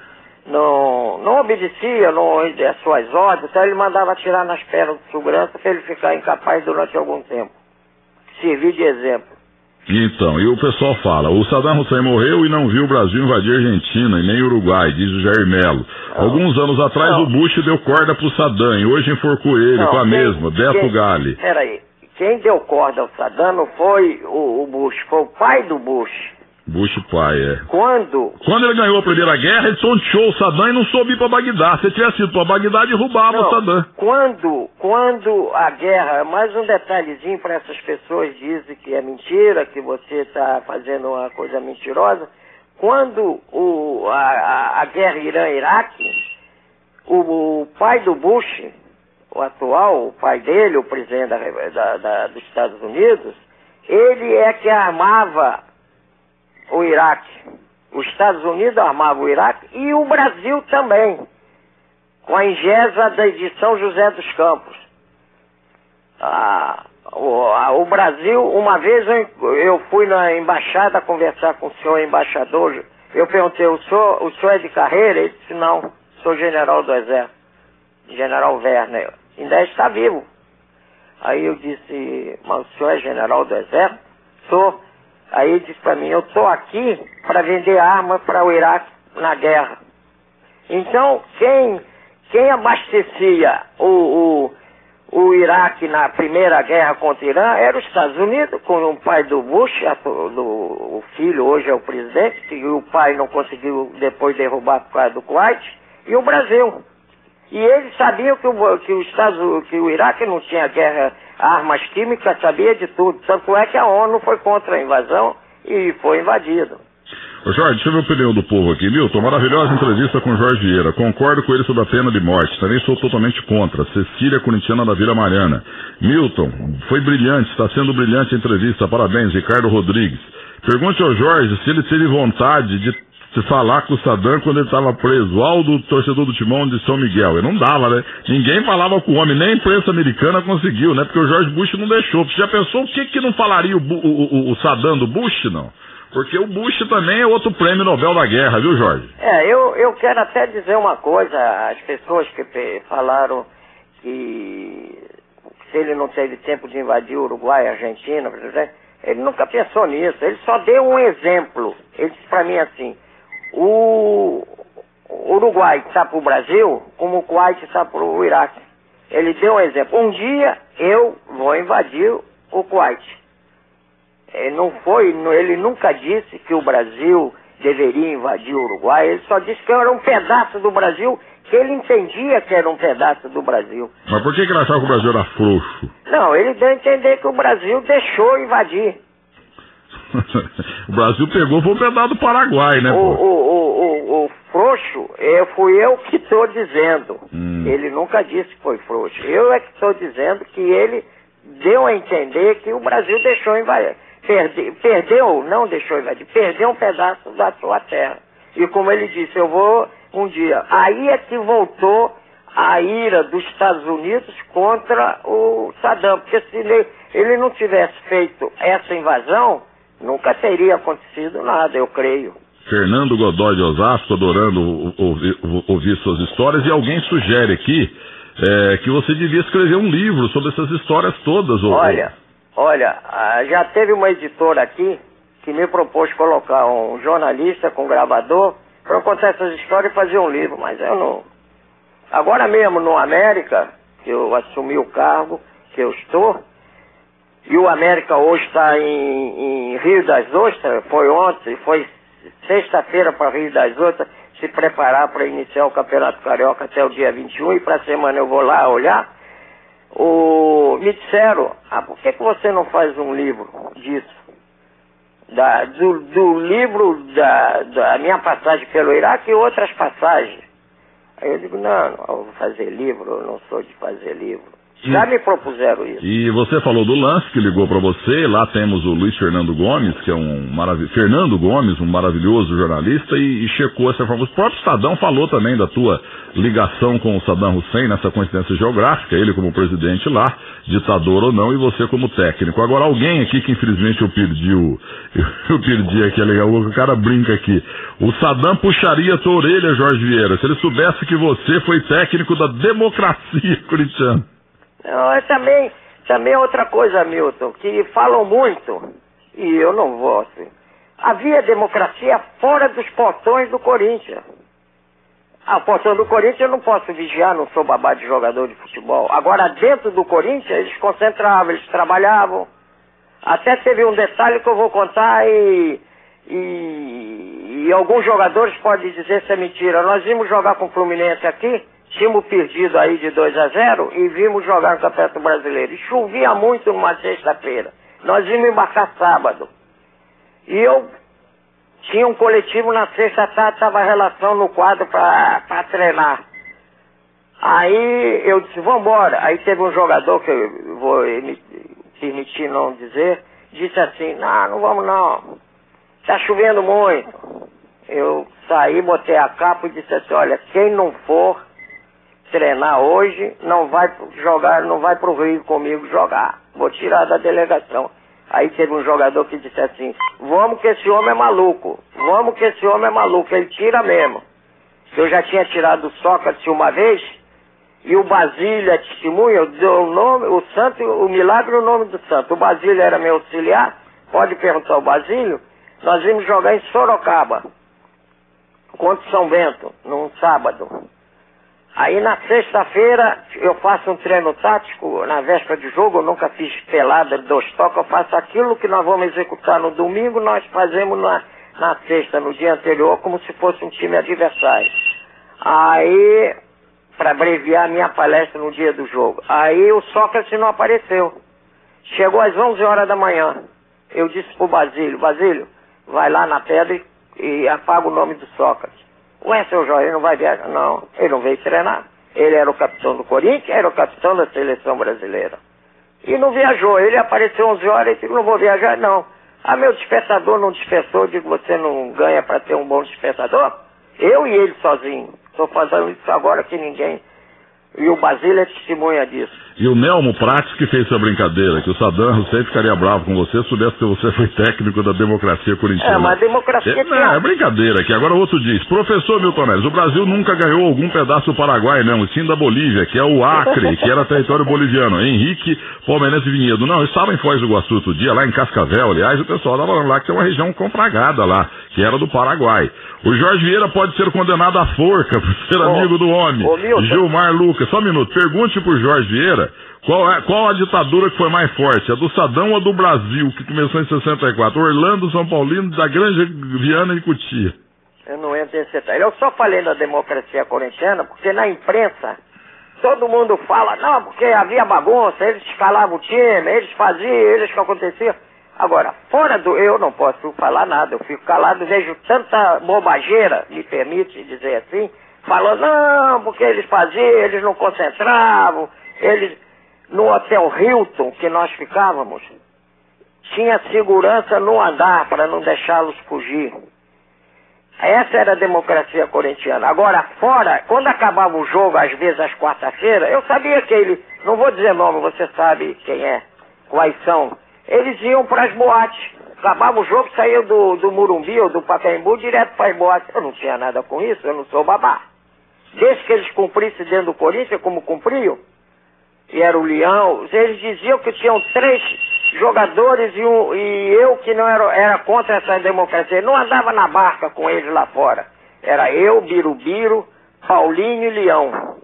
não, não obedecia não, às suas ordens, então ele mandava tirar nas pernas do segurança para ele ficar incapaz durante algum tempo. Servir de exemplo. Então, e o pessoal fala, o Saddam Hussein morreu e não viu o Brasil invadir a Argentina e nem Uruguai, diz o Jair Melo. Não. Alguns anos atrás não. o Bush deu corda pro Saddam e hoje enforcou ele não, com a quem, mesma, Beto quem, Gali. Peraí, quem deu corda ao Saddam não foi o, o, Bush, foi o pai do Bush. Bush pai, é. Quando? Quando ele ganhou a primeira guerra, ele tonteou o Saddam e não soube ir pra Bagdá. Se tivesse ido pra Bagdá, derrubava Não, o Saddam. Quando, quando a guerra, mais um detalhezinho para essas pessoas dizem que é mentira, que você está fazendo uma coisa mentirosa. Quando o, a, a, a guerra Irã-Iraque, o, o pai do Bush, o atual, o pai dele, o presidente da, da- da- dos Estados Unidos, ele é que armava o Iraque. Os Estados Unidos armavam o Iraque e o Brasil também, com a ingesa de São José dos Campos. Ah, o, a- o Brasil, uma vez eu, eu fui na embaixada conversar com o senhor embaixador, eu perguntei, o senhor, o senhor é de carreira? Ele disse, não, sou general do Exército, general Werner, ainda está vivo. Aí eu disse, mas o senhor é general do Exército? Sou. Aí ele disse para mim, eu estou aqui para vender arma para o Iraque na guerra. Então, quem, quem abastecia o, o, o Iraque na primeira guerra contra o Irã era os Estados Unidos, com o pai do Bush, a- do, o filho hoje é o presidente, que o pai não conseguiu depois derrubar por causa do Kuwait, e o Brasil. E eles sabiam que o, que, os Estados, que o Iraque não tinha guerra, armas químicas, sabia de tudo. Tanto é que a ONU foi contra a invasão e foi invadido. Ô Jorge, deixa eu ver a opinião do povo aqui. Milton, maravilhosa entrevista com o Jorge Vieira. Concordo com ele sobre a pena de morte. Também sou totalmente contra. Cecília Corintiana da Vila Mariana. Milton, foi brilhante, está sendo brilhante a entrevista. Parabéns, Ricardo Rodrigues. Pergunte ao Jorge se ele teve vontade de se falar com o Saddam quando ele estava preso. Aldo, torcedor do Timão de São Miguel. Ele não dava, né? Ninguém falava com o homem, nem a imprensa americana conseguiu, né? Porque o George Bush não deixou. Você já pensou o que, que não falaria o, o, o, o Saddam do Bush, não? Porque o Bush também é outro prêmio Nobel da Guerra, viu, Jorge? É, eu, eu quero até dizer uma coisa, as pessoas que falaram que se ele não teve tempo de invadir o Uruguai e Argentina, ele nunca pensou nisso, ele só deu um exemplo. Ele disse para mim assim, o Uruguai está para o Brasil como o Kuwait está para o Iraque. Ele deu um exemplo. Um dia eu vou invadir o Kuwait. Ele não foi, ele nunca disse que o Brasil deveria invadir o Uruguai, ele só disse que era um pedaço do Brasil, que ele entendia que era um pedaço do Brasil. Mas por que, que ele achava que o Brasil era frouxo? Não, ele deu a entender que o Brasil deixou invadir. *laughs* o Brasil pegou foi um pedaço do Paraguai, né, O, o, o, o, o frouxo, eu, fui eu que estou dizendo. Hum. Ele nunca disse que foi frouxo. Eu é que estou dizendo que ele deu a entender que o Brasil deixou invadir. Perde, perdeu, não deixou invadir, perdeu um pedaço da sua terra. E como ele disse, eu vou um dia. Aí é que voltou a ira dos Estados Unidos contra o Saddam. Porque se ele, ele não tivesse feito essa invasão, nunca teria acontecido nada, eu creio. Fernando Godoy de Osasco, adorando ou- ouvir, ouvir suas histórias, e alguém sugere aqui é, que você devia escrever um livro sobre essas histórias todas. ô- Olha, olha, ah, já teve uma editora aqui que me propôs colocar um jornalista com gravador para eu contar essas histórias e fazer um livro, mas eu não. Agora mesmo no América, que eu assumi o cargo que eu estou, e o América hoje está em, em Rio das Ostras, foi ontem, foi sexta-feira para Rio das Ostras, se preparar para iniciar o Campeonato Carioca até o dia 21 e para a semana eu vou lá olhar. O, me disseram, ah, por que, que você não faz um livro disso? Da, do, do livro da, da minha passagem pelo Iraque e outras passagens. Aí eu digo, não, não, eu vou fazer livro, eu não sou de fazer livro. Já me propuseram isso. E você falou do lance que ligou para você. Lá temos o Luiz Fernando Gomes, que é um maravilhoso. Fernando Gomes, um maravilhoso jornalista, e, e checou essa informação. O próprio Sadão falou também da tua ligação com o Saddam Hussein nessa coincidência geográfica, ele como presidente lá, ditador ou não, e você como técnico. Agora, alguém aqui que infelizmente eu perdi o. *laughs* Eu perdi aqui, é legal, o cara brinca aqui. O Saddam puxaria a tua orelha, Jorge Vieira, se ele soubesse que você foi técnico da democracia *laughs* corintiana. Não, é também, também outra coisa, Milton, que falam muito, e eu não voto. Havia democracia fora dos portões do Corinthians. Ah, o portão do Corinthians eu não posso vigiar, não sou babá de jogador de futebol. Agora, dentro do Corinthians, eles concentravam, eles trabalhavam. Até teve um detalhe que eu vou contar e, E, e alguns jogadores podem dizer se é mentira. Nós vimos jogar com o Fluminense aqui, tínhamos perdido aí de 2 a 0 e vimos jogar no Campeonato Brasileiro. E chovia muito numa sexta-feira. Nós vimos embarcar sábado. E eu tinha um coletivo na sexta tarde, estava relação no quadro para treinar. Aí eu disse, vamos embora. Aí teve um jogador que eu vou permitir não dizer, disse assim, não, não vamos não. Está chovendo muito. Eu saí, botei a capa e disse assim, olha, quem não for treinar hoje, não vai jogar, não vai pro Rio comigo jogar. Vou tirar da delegação. Aí teve um jogador que disse assim, vamos que esse homem é maluco, vamos que esse homem é maluco, ele tira mesmo. Eu já tinha tirado o Sócrates uma vez, e o Basílio é testemunha, eu dou o nome, o santo, o milagre e o nome do santo. O Basílio era meu auxiliar, pode perguntar ao Basílio, nós vimos jogar em Sorocaba, contra São Bento, num sábado. Aí na sexta-feira eu faço um treino tático, na véspera de jogo, eu nunca fiz pelada, dois toques, eu faço aquilo que nós vamos executar no domingo, nós fazemos na, na sexta, no dia anterior, como se fosse um time adversário. Aí, para abreviar a minha palestra no dia do jogo, aí o Sócrates não apareceu. Chegou às 11 horas da manhã. Eu disse pro Basílio, Basílio, vai lá na pedra e, e apaga o nome do Sócrates. Ué, seu Jorge, não vai viajar? Não, ele não veio treinar. Ele era o capitão do Corinthians, era o capitão da seleção brasileira. E não viajou. Ele apareceu 11 horas e disse, não vou viajar, não. Ah, meu despertador não despertou. Digo, você não ganha para ter um bom despertador? Eu e ele sozinho. Estou fazendo isso agora que ninguém e o Basílio é testemunha disso. E o Nelmo Prates que fez essa brincadeira, que o Saddam Hussein ficaria bravo com você se soubesse que você foi técnico da democracia corintiana. É, mas a democracia é, tinha... é brincadeira aqui. Agora o outro diz, professor Milton Neves, o Brasil nunca ganhou algum pedaço do Paraguai, não, e sim da Bolívia, que é o Acre, que era território boliviano. *laughs* Henrique Palmeirense Vinhedo. Não, eu estava em Foz do Iguaçu outro dia, lá em Cascavel, aliás, o pessoal estava falando lá que tem uma região confragada lá, que era do Paraguai. O Jorge Vieira pode ser condenado à forca por ser oh, amigo do homem. Oh, Gilmar Lucas, só um minuto. Pergunte pro Jorge Vieira qual, é, qual a ditadura que foi mais forte, a do Sadão ou a do Brasil, que começou em 64? Orlando, São Paulino, da Grande Viana e Cutia. Eu não entro nesse detalhe. Eu só falei da democracia corintiana porque na imprensa todo mundo fala, não, porque havia bagunça, eles escalavam o time, eles faziam, eles que aconteciam. Agora, fora do. Eu não posso falar nada, eu fico calado, vejo tanta bobageira, me permite dizer assim, falando, não, porque eles faziam, eles não concentravam, eles. No Hotel Hilton, que nós ficávamos, tinha segurança no andar para não deixá-los fugir. Essa era a democracia corintiana. Agora, fora, quando acabava o jogo, às vezes às quarta-feiras, eu sabia que ele, não vou dizer nome, você sabe quem é, quais são eles iam para as boates. Acabava o jogo, saía do, do Murumbi ou do Pacaembu direto para as boates. Eu não tinha nada com isso, eu não sou babá. Desde que eles cumprissem dentro do Corinthians, como cumpriam, e era o Leão, eles diziam que tinham três jogadores e, um, e eu que não era, era contra essa democracia. Não andava na barca com eles lá fora. Era eu, Birubiru, Paulinho e Leão.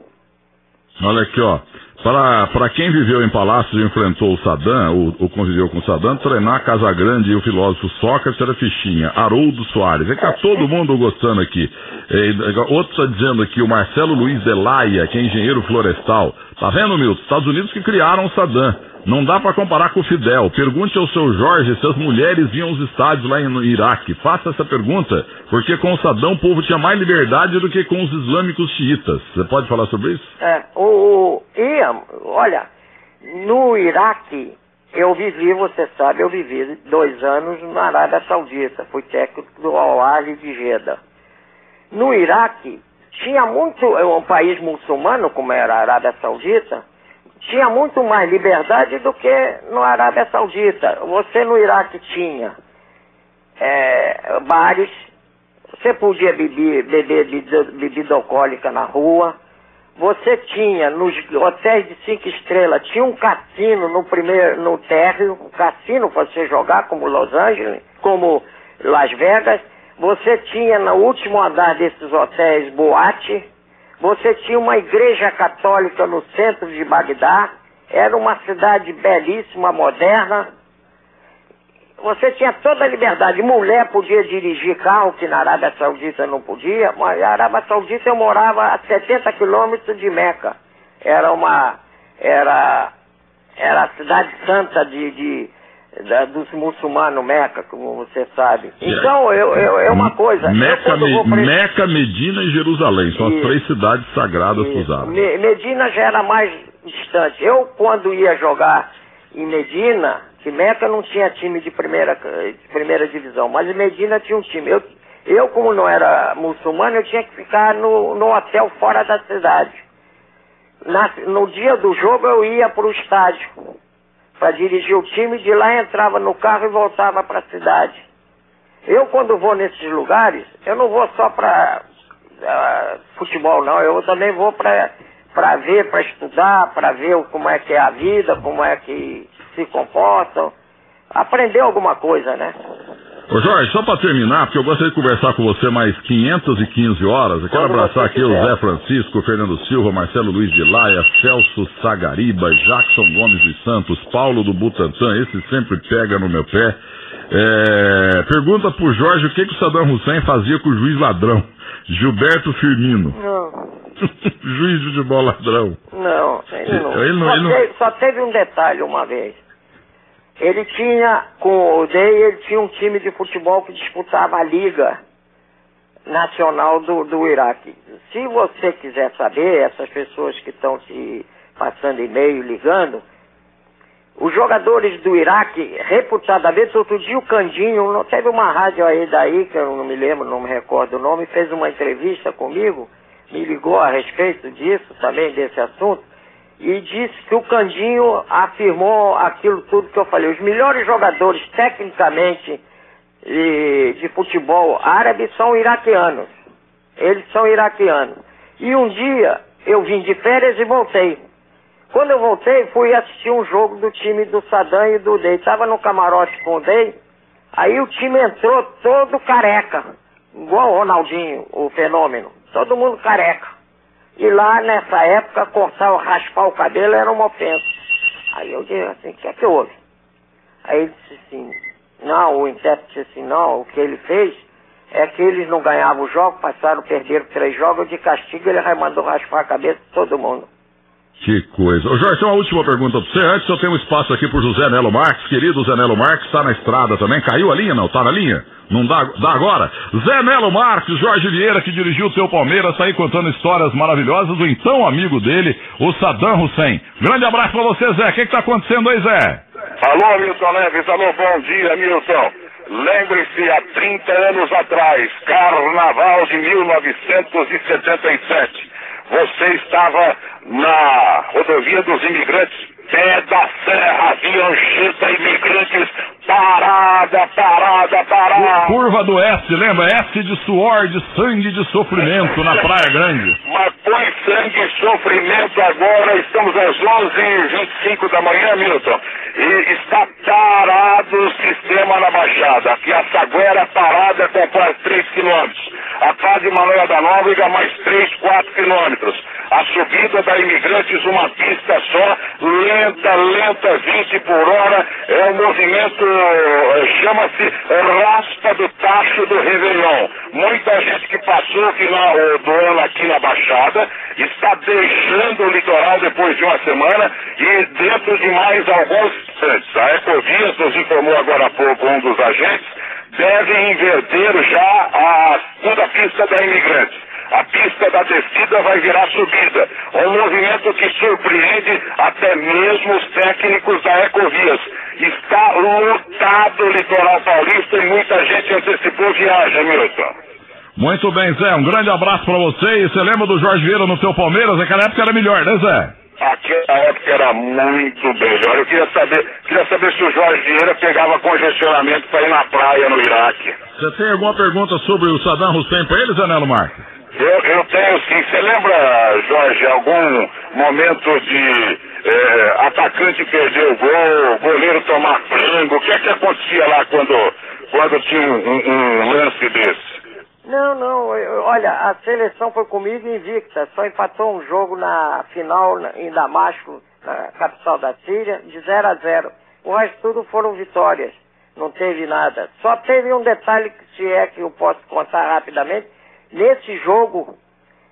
Olha aqui, ó. Para quem viveu em palácios e enfrentou o Saddam, ou, ou conviveu com o Saddam, treinar Casa Grande e o filósofo Sócrates era fichinha. Haroldo Soares. É que tá todo mundo gostando aqui. É, outro está dizendo aqui, o Marcelo Luiz Delaia, que é engenheiro florestal. Tá vendo, Milton? Estados Unidos que criaram o Saddam. Não dá para comparar com o Fidel. Pergunte ao seu Jorge se as mulheres iam aos estádios lá no Iraque. Faça essa pergunta, porque com o Saddam o povo tinha mais liberdade do que com os islâmicos xiitas. Você pode falar sobre isso? É, o, Ian, olha, no Iraque eu vivi, você sabe, eu vivi dois anos na Arábia Saudita. Fui técnico do Al-Ali de Jeddah. No Iraque tinha muito, é um país muçulmano como era a Arábia Saudita, tinha muito mais liberdade do que no Arábia Saudita. Você no Iraque tinha é, bares, você podia beber, beber bebida alcoólica na rua, você tinha nos hotéis de cinco estrelas, tinha um cassino no primeiro, no térreo, um cassino para você jogar como Los Angeles, como Las Vegas. Você tinha no último andar desses hotéis boate, você tinha uma igreja católica no centro de Bagdá, era uma cidade belíssima, moderna. você tinha toda a liberdade. Mulher podia dirigir carro, que na Arábia Saudita não podia, mas na Arábia Saudita eu morava a 70 quilômetros de Meca. Era uma. Era. Era a cidade santa de, de da, dos muçulmanos, Meca, como você sabe. Então, eu, eu, é uma coisa. Meca, me, Meca, Medina e Jerusalém, são as três cidades sagradas para os árabes. Medina já era mais distante. Eu, quando ia jogar em Medina, que Meca não tinha time de primeira, de primeira divisão, mas em Medina tinha um time. Eu, eu, como não era muçulmano, eu tinha que ficar no, no hotel fora da cidade. Na, no dia do jogo eu ia para o estádio para dirigir o time, de lá entrava no carro e voltava para a cidade. Eu quando vou nesses lugares, eu não vou só para uh, ah, futebol não, eu também vou para para ver, para estudar, para ver como é que é a vida, como é que se comportam, aprender alguma coisa, né? Ô Jorge, só para terminar, porque eu gostaria de conversar com você mais 515 horas. Eu quero abraçar aqui quiser. o Zé Francisco, o Fernando Silva, Marcelo Luiz de Laia, Celso Sagariba, Jackson Gomes dos Santos, Paulo do Butantã, esse sempre pega no meu pé. É, pergunta pro Jorge o que, que o Saddam Hussein fazia com o juiz ladrão, Gilberto Firmino. Não. *laughs* juiz de futebol ladrão. Não, ele não. Ele não, só, ele não... Teve, só teve um detalhe uma vez. Ele tinha, com o Day, ele tinha um time de futebol que disputava a Liga Nacional do, do Iraque. Se você quiser saber, essas pessoas que estão te passando e-mail, ligando, os jogadores do Iraque, reputadamente, outro dia o Candinho, teve uma rádio aí daí, que eu não me lembro, não me recordo o nome, fez uma entrevista comigo, me ligou a respeito disso, também desse assunto, e disse que o Candinho afirmou aquilo tudo que eu falei. Os melhores jogadores, tecnicamente, de, de futebol árabe são iraquianos. Eles são iraquianos. E um dia eu vim de férias e voltei. Quando eu voltei, fui assistir um jogo do time do Saddam e do Day. Estava no camarote com o Day. Aí o time entrou todo careca. Igual o Ronaldinho, o fenômeno. Todo mundo careca. E lá nessa época, cortar, raspar o cabelo era uma ofensa. Aí eu disse assim, o que é que houve? Aí ele disse assim, não, o intérprete disse assim, não, o que ele fez é que eles não ganhavam o jogo, passaram, perderam três jogos, de castigo ele mandou raspar a cabeça de todo mundo. Que coisa. Ô Jorge, tem uma última pergunta para você. Antes eu tenho um espaço aqui pro José Nelo Marques, querido Zé Nelo Marques, está na estrada também. Caiu a linha, não? Tá na linha? Não dá, dá agora? Zé Nelo Marques, Jorge Vieira, que dirigiu o teu Palmeiras, tá aí contando histórias maravilhosas do então amigo dele, o Saddam Hussein. Grande abraço para você, Zé. O que, que tá acontecendo aí, Zé? Alô, Milton Neves. Alô, bom dia, Milton. Lembre-se, há 30 anos atrás, Carnaval de 1977 você estava na rodovia dos imigrantes, pé da serra, Anchieta, imigrantes, parada, parada, parada. Curva do S, lembra? S de suor, de sangue, de sofrimento na Praia Grande. Mas põe sangue e sofrimento agora, estamos às 11h25 da manhã, Milton, e está parado o sistema na Baixada. Aqui a Saguera parada com quase 3 quilômetros. A Padre Manuel da Nóbrega mais 3, 4 quilômetros. A subida da Imigrantes, uma pista só, lenta, lenta, 20 por hora. É um movimento, chama-se Raspa do Tacho do Réveillon. Muita gente que passou o final do ano aqui na Baixada está deixando o litoral depois de uma semana e dentro de mais alguns instantes. A Ecovias nos informou agora há pouco um dos agentes, deve inverter já a segunda pista da Imigrantes a pista da descida vai virar subida. Um movimento que surpreende até mesmo os técnicos da Ecovias. Está lotado o litoral paulista e muita gente antecipou viagem, Milton. Muito bem, Zé. Um grande abraço para você. E você lembra do Jorge Vieira no seu Palmeiras? Naquela época era melhor, né, Zé? Aquela época era muito melhor. Eu queria saber, queria saber se o Jorge Vieira pegava congestionamento para ir na praia no Iraque. Você tem alguma pergunta sobre o Saddam Hussein para ele, Zanelo Marques? Eu, eu tenho sim. Você lembra, Jorge, algum momento de é, atacante perder o gol, goleiro tomar frango? O que é que acontecia lá quando, quando tinha um, um, lance desse? Não, não. Olha, a seleção foi comigo invicta. Só empatou um jogo na final em Damasco, na capital da Síria, de 0 a 0. O resto tudo foram vitórias. Não teve nada. Só teve um detalhe que se é que eu posso contar rapidamente. Nesse jogo,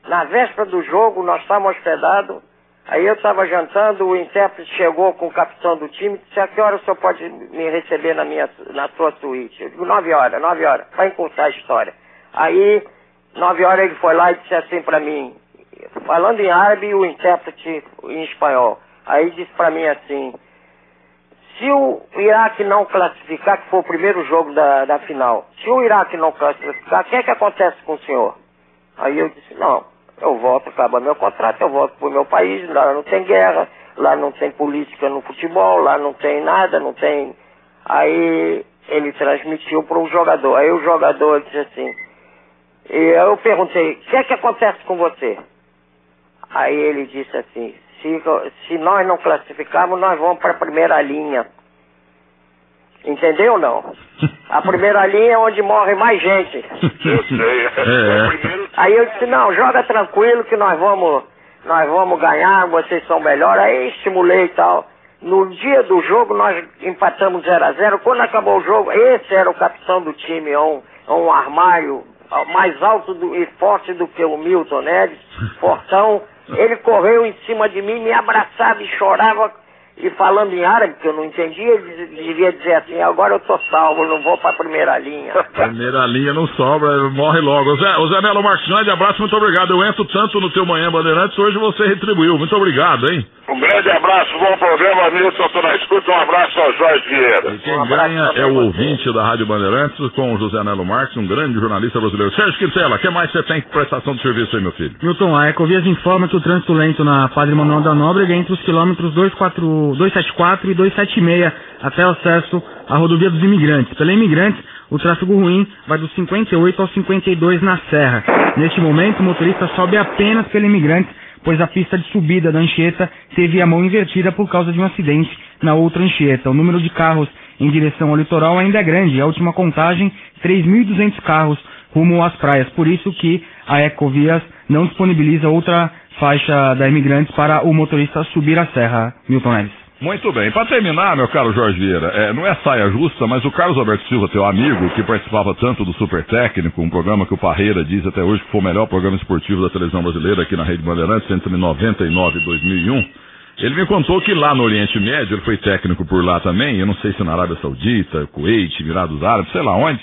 na véspera do jogo, nós estávamos hospedados. Aí eu estava jantando, o intérprete chegou com o capitão do time, disse, a que hora o senhor pode me receber na, minha, na sua suíte? Eu digo, nove horas, nove horas, para encurtar a história. Aí, nove horas ele foi lá e disse assim para mim, falando em árabe o intérprete em espanhol. Aí disse para mim assim, se o Iraque não classificar, que foi o primeiro jogo da, da final, se o Iraque não classificar, o que é que acontece com o senhor? Aí eu disse, não, eu volto, acaba meu contrato, eu volto para o meu país, lá não tem guerra, lá não tem política no futebol, lá não tem nada, não tem. Aí ele transmitiu para o jogador. Aí o jogador disse assim, e eu perguntei, o que é que acontece com você? Aí ele disse assim, se, se nós não classificarmos, nós vamos para a primeira linha. Entendeu ou não? A primeira linha é onde morre mais gente. Eu sei. *laughs* É. Aí eu disse, não, joga tranquilo que nós vamos, nós vamos ganhar, vocês são melhores. Aí estimulei e tal. No dia do jogo nós empatamos 0 a 0 Quando acabou o jogo, esse era o capitão do time, um, um armário mais alto do, e forte do que o Milton Neves, fortão. Ele correu em cima de mim, me abraçava e chorava e falando em árabe, que eu não entendia, ele devia dizer assim, agora eu tô salvo, não vou pra primeira linha. *laughs* Primeira linha não sobra, morre logo. Zé, o Zé Melo grande abraço, muito obrigado. Eu entro tanto no teu Manhã Bandeirantes, hoje você retribuiu. Muito obrigado, hein? Um grande abraço, bom programa, Nilson, tô na escuta, um abraço ao Jorge Vieira. E quem ganha é o ouvinte da Rádio Bandeirantes com o José Nelo Marques, um grande jornalista brasileiro. Sérgio Quintela, o que mais você tem de prestação de serviço aí, meu filho? Milton, a Ecovias informa que o trânsito lento na Padre Manuel da Nóbrega entre os quilômetros 24 274 e 276 até o acesso à rodovia dos imigrantes. Pela imigrantes, o tráfego ruim vai dos 58 aos 52 na Serra. Neste momento, o motorista sobe apenas pela imigrantes, pois a pista de subida da Anchieta teve a mão invertida por causa de um acidente na outra Anchieta. O número de carros em direção ao litoral ainda é grande. A última contagem, 3.200 carros rumo às praias. Por isso que a Ecovias não disponibiliza outra faixa da imigrantes para o motorista subir a serra, Milton Neves. Muito bem. Para terminar, meu caro Jorge Vieira, é, não é saia justa, mas o Carlos Alberto Silva, teu amigo, que participava tanto do Super Técnico, um programa que o Parreira diz até hoje que foi o melhor programa esportivo da televisão brasileira aqui na Rede Bandeirantes, entre 99 e 2001. Ele me contou que lá no Oriente Médio, ele foi técnico por lá também, eu não sei se na Arábia Saudita, Kuwait, Emirados Árabes, sei lá onde,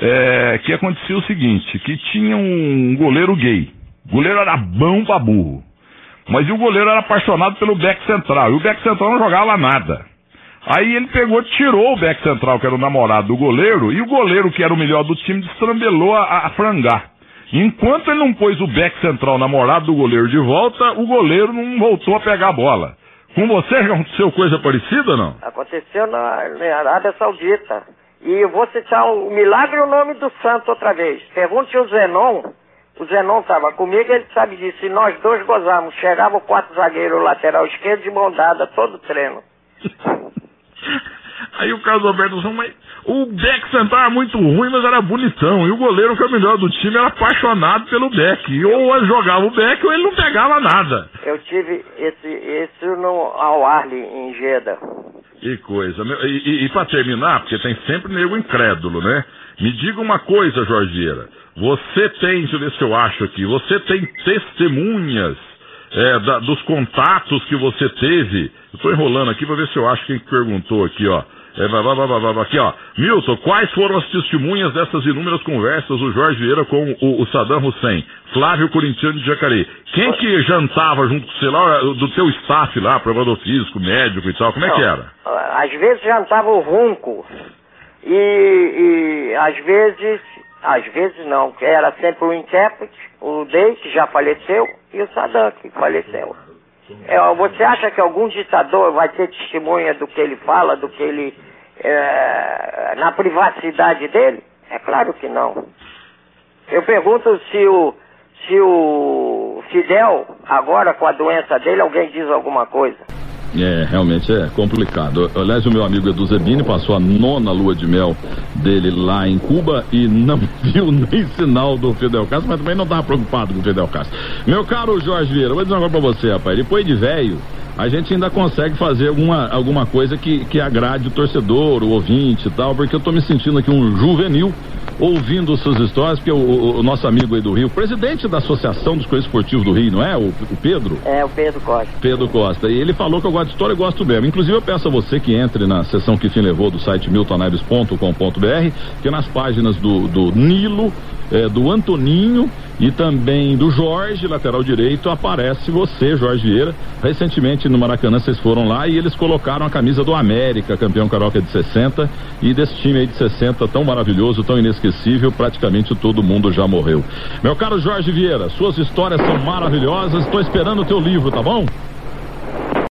é, que acontecia o seguinte, que tinha um goleiro gay. Goleiro era bom pra burro. Mas o goleiro era apaixonado pelo back central. E o back central não jogava nada. Aí ele pegou, tirou o back central, que era o namorado do goleiro, e o goleiro, que era o melhor do time, destrambelou a, a frangar. Enquanto ele não pôs o back central namorado do goleiro de volta, o goleiro não voltou a pegar a bola. Com você já aconteceu coisa parecida não? Aconteceu na, na Arábia Saudita. E eu vou citar o milagre o nome do santo outra vez. Pergunte o Zenon. O Zenon estava comigo, ele sabe disso. E nós dois gozamos. Chegava o quarto zagueiro, o lateral esquerdo, de mão dada, todo treino. *laughs* Aí o Carlos Alberto falou, mas o Beck central era muito ruim, mas era bonitão. E o goleiro, que é o melhor do time, era apaixonado pelo Beck. E ou ele jogava o Beck ou ele não pegava nada. Eu tive esse, esse no Al Arli, em Jeddah. Que coisa. E, e, e para terminar, porque tem sempre nego incrédulo, né? Me diga uma coisa, Jorge Vieira. Você tem, deixa eu ver se eu acho aqui, você tem testemunhas é, da- dos contatos que você teve. Eu tô enrolando aqui para ver se eu acho quem que perguntou aqui, ó. É, vai, vai, vai, aqui, ó. Milton, quais foram as testemunhas dessas inúmeras conversas do Jorge Vieira com o, o Saddam Hussein? Flávio Corintiano de Jacareí. Quem que jantava junto, sei lá, do teu staff lá, preparador físico, médico e tal? Como é que era? Às vezes jantava o Runco. E, e às vezes, às vezes não, era sempre o intérprete, o Day, que já faleceu, e o Saddam, que faleceu. É, você acha que algum ditador vai ter testemunha do que ele fala, do que ele. é, na privacidade dele? É claro que não. Eu pergunto se o, se o Fidel, agora com a doença dele, alguém diz alguma coisa. É, realmente é complicado. Aliás, o meu amigo Edu Zebini passou a nona lua de mel dele lá em Cuba e não *laughs* viu nem sinal do Fidel Castro, mas também não estava preocupado com o Fidel Castro. Meu caro Jorge Vieira, vou dizer uma coisa pra você, rapaz. Depois de velho, a gente ainda consegue fazer alguma, alguma coisa que, que agrade o torcedor, o ouvinte e tal, porque eu tô me sentindo aqui um juvenil ouvindo suas histórias, porque o, o, o, nosso amigo aí do Rio, presidente da Associação dos Coisas Esportivos do Rio, não é? O, o, Pedro? É, o Pedro Costa. Pedro Costa. E ele falou que eu gosto de história e gosto mesmo. Inclusive, eu peço a você que entre na sessão que te levou do site miltonaires.com.br, que nas páginas do, do Nilo, é, do Antoninho e também do Jorge, lateral direito, aparece você, Jorge Vieira. Recentemente no Maracanã vocês foram lá e eles colocaram a camisa do América, campeão carioca de 60, e desse time aí de 60 tão maravilhoso, tão inesquecível, praticamente todo mundo já morreu. Meu caro Jorge Vieira, suas histórias são maravilhosas, estou esperando o teu livro, tá bom?